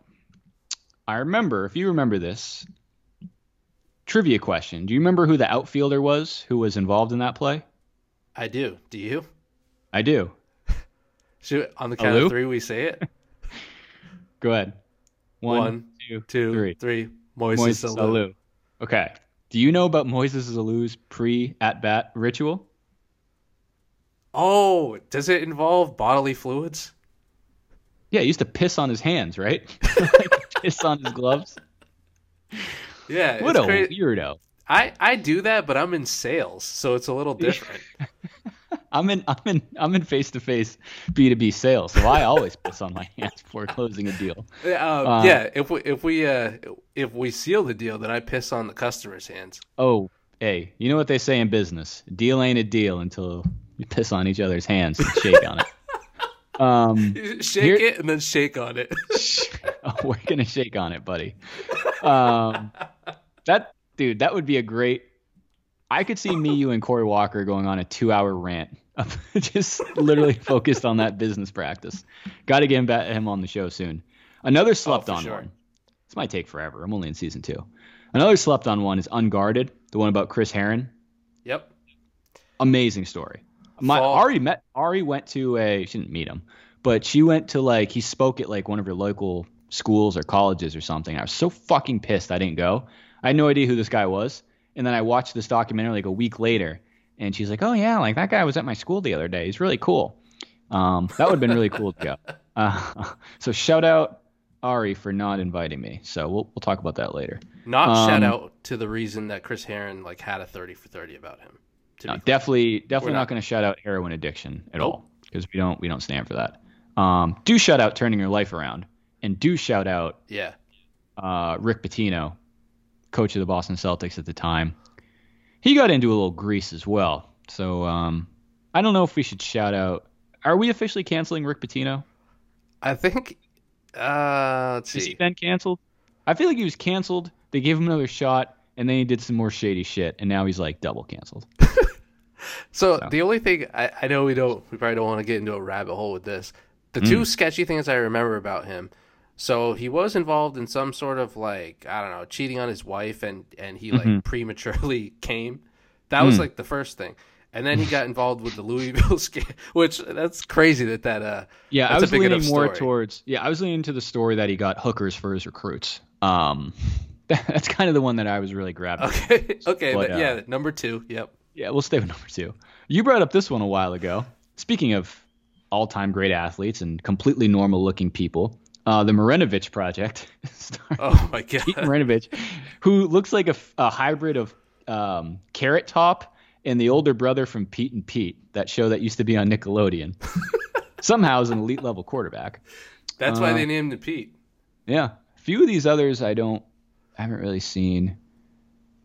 I remember, if you remember this, trivia question. Do you remember who the outfielder was who was involved in that play? I do. Do you? I do. Should on the count Alou? of three we say it? Go ahead. One, One, two, Two, three. three. Moises Moises Alou. Alou. Okay. Do you know about Moises Alou's pre at bat ritual? Oh, does it involve bodily fluids? Yeah, he used to piss on his hands, right? piss on his gloves. Yeah, What it's a crazy. weirdo. I I do that, but I'm in sales, so it's a little different. I'm in I'm in I'm in face to face B two B sales, so I always piss on my hands before closing a deal. Yeah, um, Uh, yeah, if we if we uh if we seal the deal, then I piss on the customer's hands. Oh, hey, you know what they say in business? Deal ain't a deal until you piss on each other's hands and shake on it. Um, Shake Here- it and then shake on it. oh, we're gonna shake on it, buddy. Um, that dude, that would be a great. I could see me, you, and Corey Walker going on a two-hour rant, just literally focused on that business practice. Got to get him, back, him on the show soon. Another oh, slept-on sure. one. This might take forever. I'm only in season two. Another slept-on one is Unguarded, the one about Chris Herren. Yep. amazing story. My Fall- Ari met Ari went to a she didn't meet him, but she went to like he spoke at like one of her local schools or colleges or something. I was so fucking pissed I didn't go. I had no idea who this guy was, and then I watched this documentary like a week later, and she's like, "Oh yeah, like that guy was at my school the other day. He's really cool." Um, that would have been really cool to go. Uh, so shout out Ari for not inviting me. So we'll we'll talk about that later. Not shout Um, out to the reason that Chris Herren like had a thirty for thirty about him. No, definitely, definitely We're not, not- going to shout out heroin addiction at Nope. all because we don't we don't stand for that. Um, do shout out turning your life around, and do shout out yeah. uh, Rick Pitino, coach of the Boston Celtics at the time. He got into a little grease as well. So um, I don't know if we should shout out. Are we officially canceling Rick Pitino? I think uh let's Has he see. been canceled? I feel like he was canceled. They gave him another shot, and then he did some more shady shit, and now he's like double canceled. So, So. the only thing I, I know we don't we probably don't want to get into a rabbit hole with this. The two sketchy things I remember about him. So he was involved in some sort of like I don't know cheating on his wife and and he like prematurely came. That was like the first thing. And then he got involved with the Louisville scam, which that's crazy that that uh Yeah, I was leaning more towards. Yeah, I was leaning to the story that he got hookers for his recruits. Um, that's kind of the one that I was really grabbing. okay okay But, but, uh, yeah number two yep Yeah, we'll stay with number two. You brought up this one a while ago. Speaking of all-time great athletes and completely normal-looking people, uh, the Marinovich project, oh my god Pete Marinovich, who looks like a, a hybrid of um, Carrot Top and the older brother from Pete and Pete, that show that used to be on Nickelodeon. Somehow is an elite level quarterback. that's why uh, they named him Pete Yeah. A few of these others I don't I haven't really seen.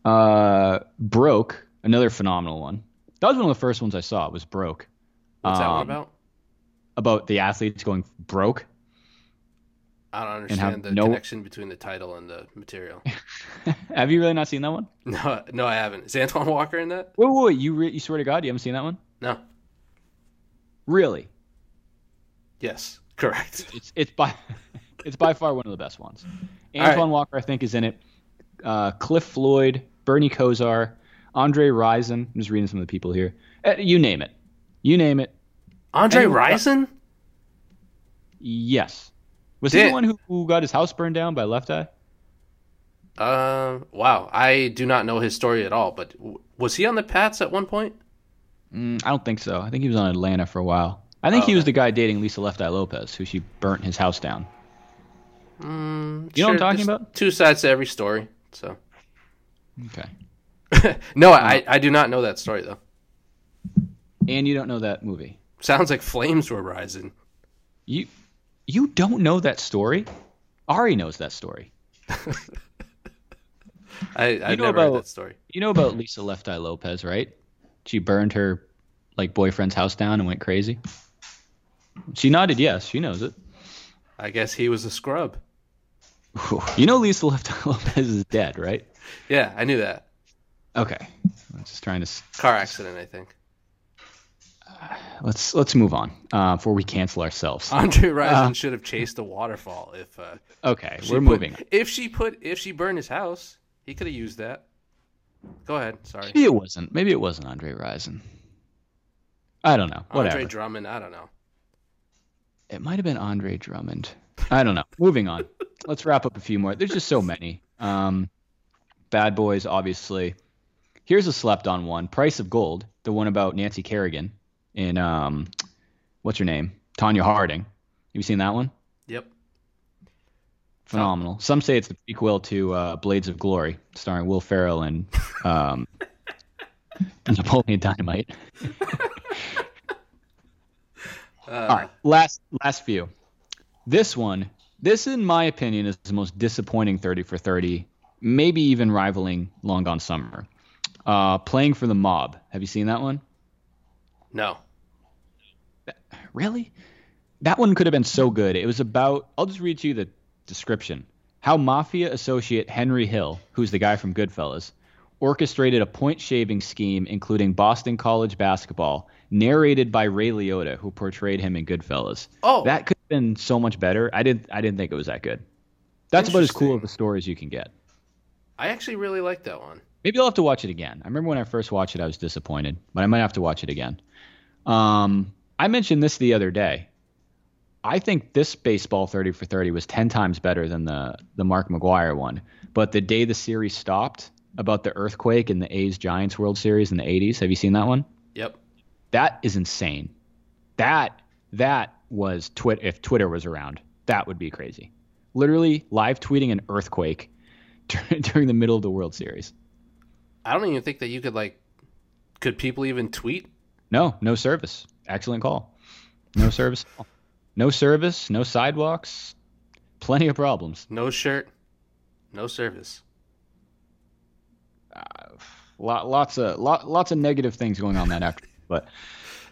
Uh Broke, another phenomenal one. That was one of the first ones I saw, It was Broke. what's that one Um, about About the athletes going broke. I don't understand the no- connection between the title and the material Have you really not seen that one? no no I haven't is Antoine Walker in that Wait, wait, wait, you re- you swear to God you haven't seen that one? no Really? yes correct It's it's by it's by far one of the best ones. All right. Antoine Walker I think is in it. Uh, Cliff Floyd, Bernie Kosar, Andre Rison. I'm just reading some of the people here. Uh, you name it. You name it. Andre Rison? Yes. Was he Did- the one who, who got his house burned down by Left Eye? Uh, wow. I do not know his story at all, but w- was he on the Pats at one point? Mm, I don't think so. I think he was on Atlanta for a while. I think Oh, he was okay. the guy dating Lisa Left Eye Lopez, who she burnt his house down. Mm, You know what I'm talking about? Two sides to every story. So Okay. no, I I do not know that story though. And you don't know that movie. Sounds like flames were rising. You you don't know that story? Ari knows that story. I I've know never heard about- that story. You know about Lisa Left Eye Lopez, right? She burned her like boyfriend's house down and went crazy. She nodded yes, she knows it. I guess he was a scrub. You know Lisa Left Eye Lopez is dead, right? Yeah, I knew that. Okay. I'm just trying to Car accident, I think. Let's let's move on uh, before we cancel ourselves. Andre Rison Uh, should have chased the waterfall if uh, Okay, we're put- moving. If she put if she burned his house, he could have used that. Go ahead. Sorry. Maybe it wasn't. Maybe it wasn't Andre Rison. I don't know. Whatever. Andre Drummond, I don't know. It might have been Andre Drummond. I don't know. Moving on. Let's wrap up a few more. There's just so many. Um, Bad Boys, obviously. Here's a slept on one. Price of Gold, the one about Nancy Kerrigan in um, what's her name? Tonya Harding. Have you seen that one? Yep. Phenomenal. Some say it's the prequel to uh, Blades of Glory, starring Will Ferrell and um, Napoleon Dynamite. Uh, All right, last last few. This one, this in my opinion is the most disappointing 30 for 30, maybe even rivaling Long Gone Summer. Uh, playing for the mob. Have you seen that one? No. Really? That one could have been so good. It was about. I'll just read to you the description. How mafia associate Henry Hill, who's the guy from Goodfellas, orchestrated a point shaving scheme including Boston College basketball, narrated by Ray Liotta, who portrayed him in Goodfellas. Oh. that could have been so much better. I didn't. I didn't think it was that good. That's about as cool of a story as you can get. I actually really like that one. Maybe I'll have to watch it again. I remember when I first watched it, I was disappointed, but I might have to watch it again. Um, I mentioned this the other day. I think this baseball 30 for 30 was 10 times better than the the Mark McGwire one. But the day the series stopped about the earthquake in the A's Giants World Series in the 80s, have you seen that one? Yep. That is insane. That that was twit if Twitter was around. That would be crazy. Literally live tweeting an earthquake during the middle of the World Series. I don't even think that you could like. Could people even tweet? No, no service. Excellent call. No service. No service, no sidewalks. Plenty of problems. No shirt, no service. Lot, lots of lot, lots of negative things going on that after. But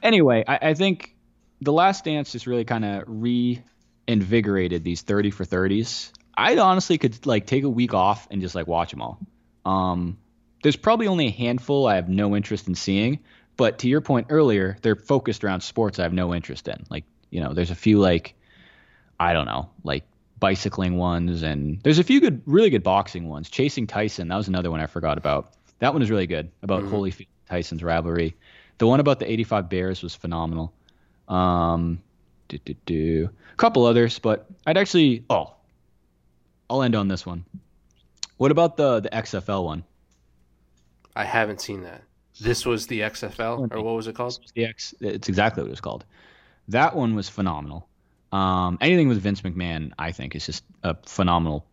anyway, I, I think the Last Dance just really kind of reinvigorated these 30 for 30s. I honestly could like take a week off and just like watch them all. Um, there's probably only a handful I have no interest in seeing, but to your point earlier, they're focused around sports I have no interest in. Like, you know, there's a few like I don't know, like bicycling ones, and there's a few good, really good boxing ones. Chasing Tyson, that was another one I forgot about. That one is really good about Holyfield Tyson's rivalry. The one about the '85 Bears was phenomenal. Um, do, do, do. a couple others, but I'd actually. Oh, I'll end on this one. What about the the XFL one? I haven't seen that. This was the XFL, or what was it called? The X. It's exactly what it was called. That one was phenomenal. Um, anything with Vince McMahon, I think, is just a phenomenal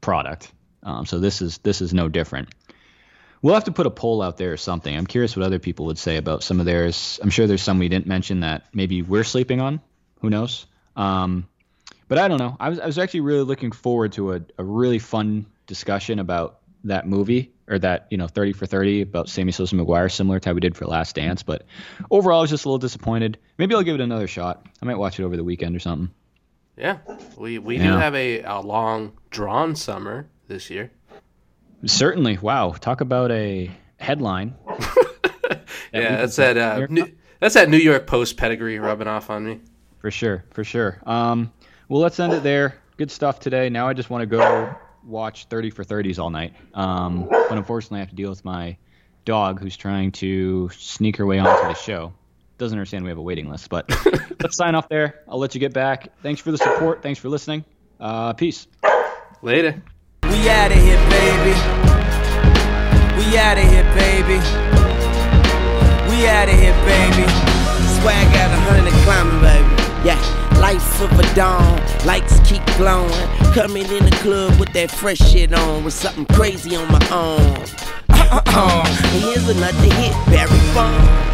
product. Um, so this is this is no different. We'll have to put a poll out there or something. I'm curious what other people would say about some of theirs. I'm sure there's some we didn't mention that maybe we're sleeping on. Who knows? Um, but I don't know. I was I was actually really looking forward to a, a really fun discussion about that movie or that you know 30 for 30 about Sammy Sosa McGwire, similar to how we did for Last Dance. But overall, I was just a little disappointed. Maybe I'll give it another shot. I might watch it over the weekend or something. Yeah, we we do have a, a long drawn summer this year. Certainly. Wow. Talk about a headline. yeah, that's that. Uh, New, that's that New York Post pedigree rubbing off on me. For sure, for sure. Um, well, let's end it there. Good stuff today. Now I just want to go watch 30 for 30s all night. Um, but unfortunately, I have to deal with my dog who's trying to sneak her way onto the show. Doesn't understand we have a waiting list, but let's sign off there. I'll let you get back. Thanks for the support. Thanks for listening. Uh, peace. Later. We out of here, baby. We out of here, baby. We out of here, baby. Swag out a hundred climbing, baby. Yeah, life of a dawn, lights keep glowing. Coming in the club with that fresh shit on, with something crazy on my arm. Uh-uh-uh. Here's another hit, Barry Bond.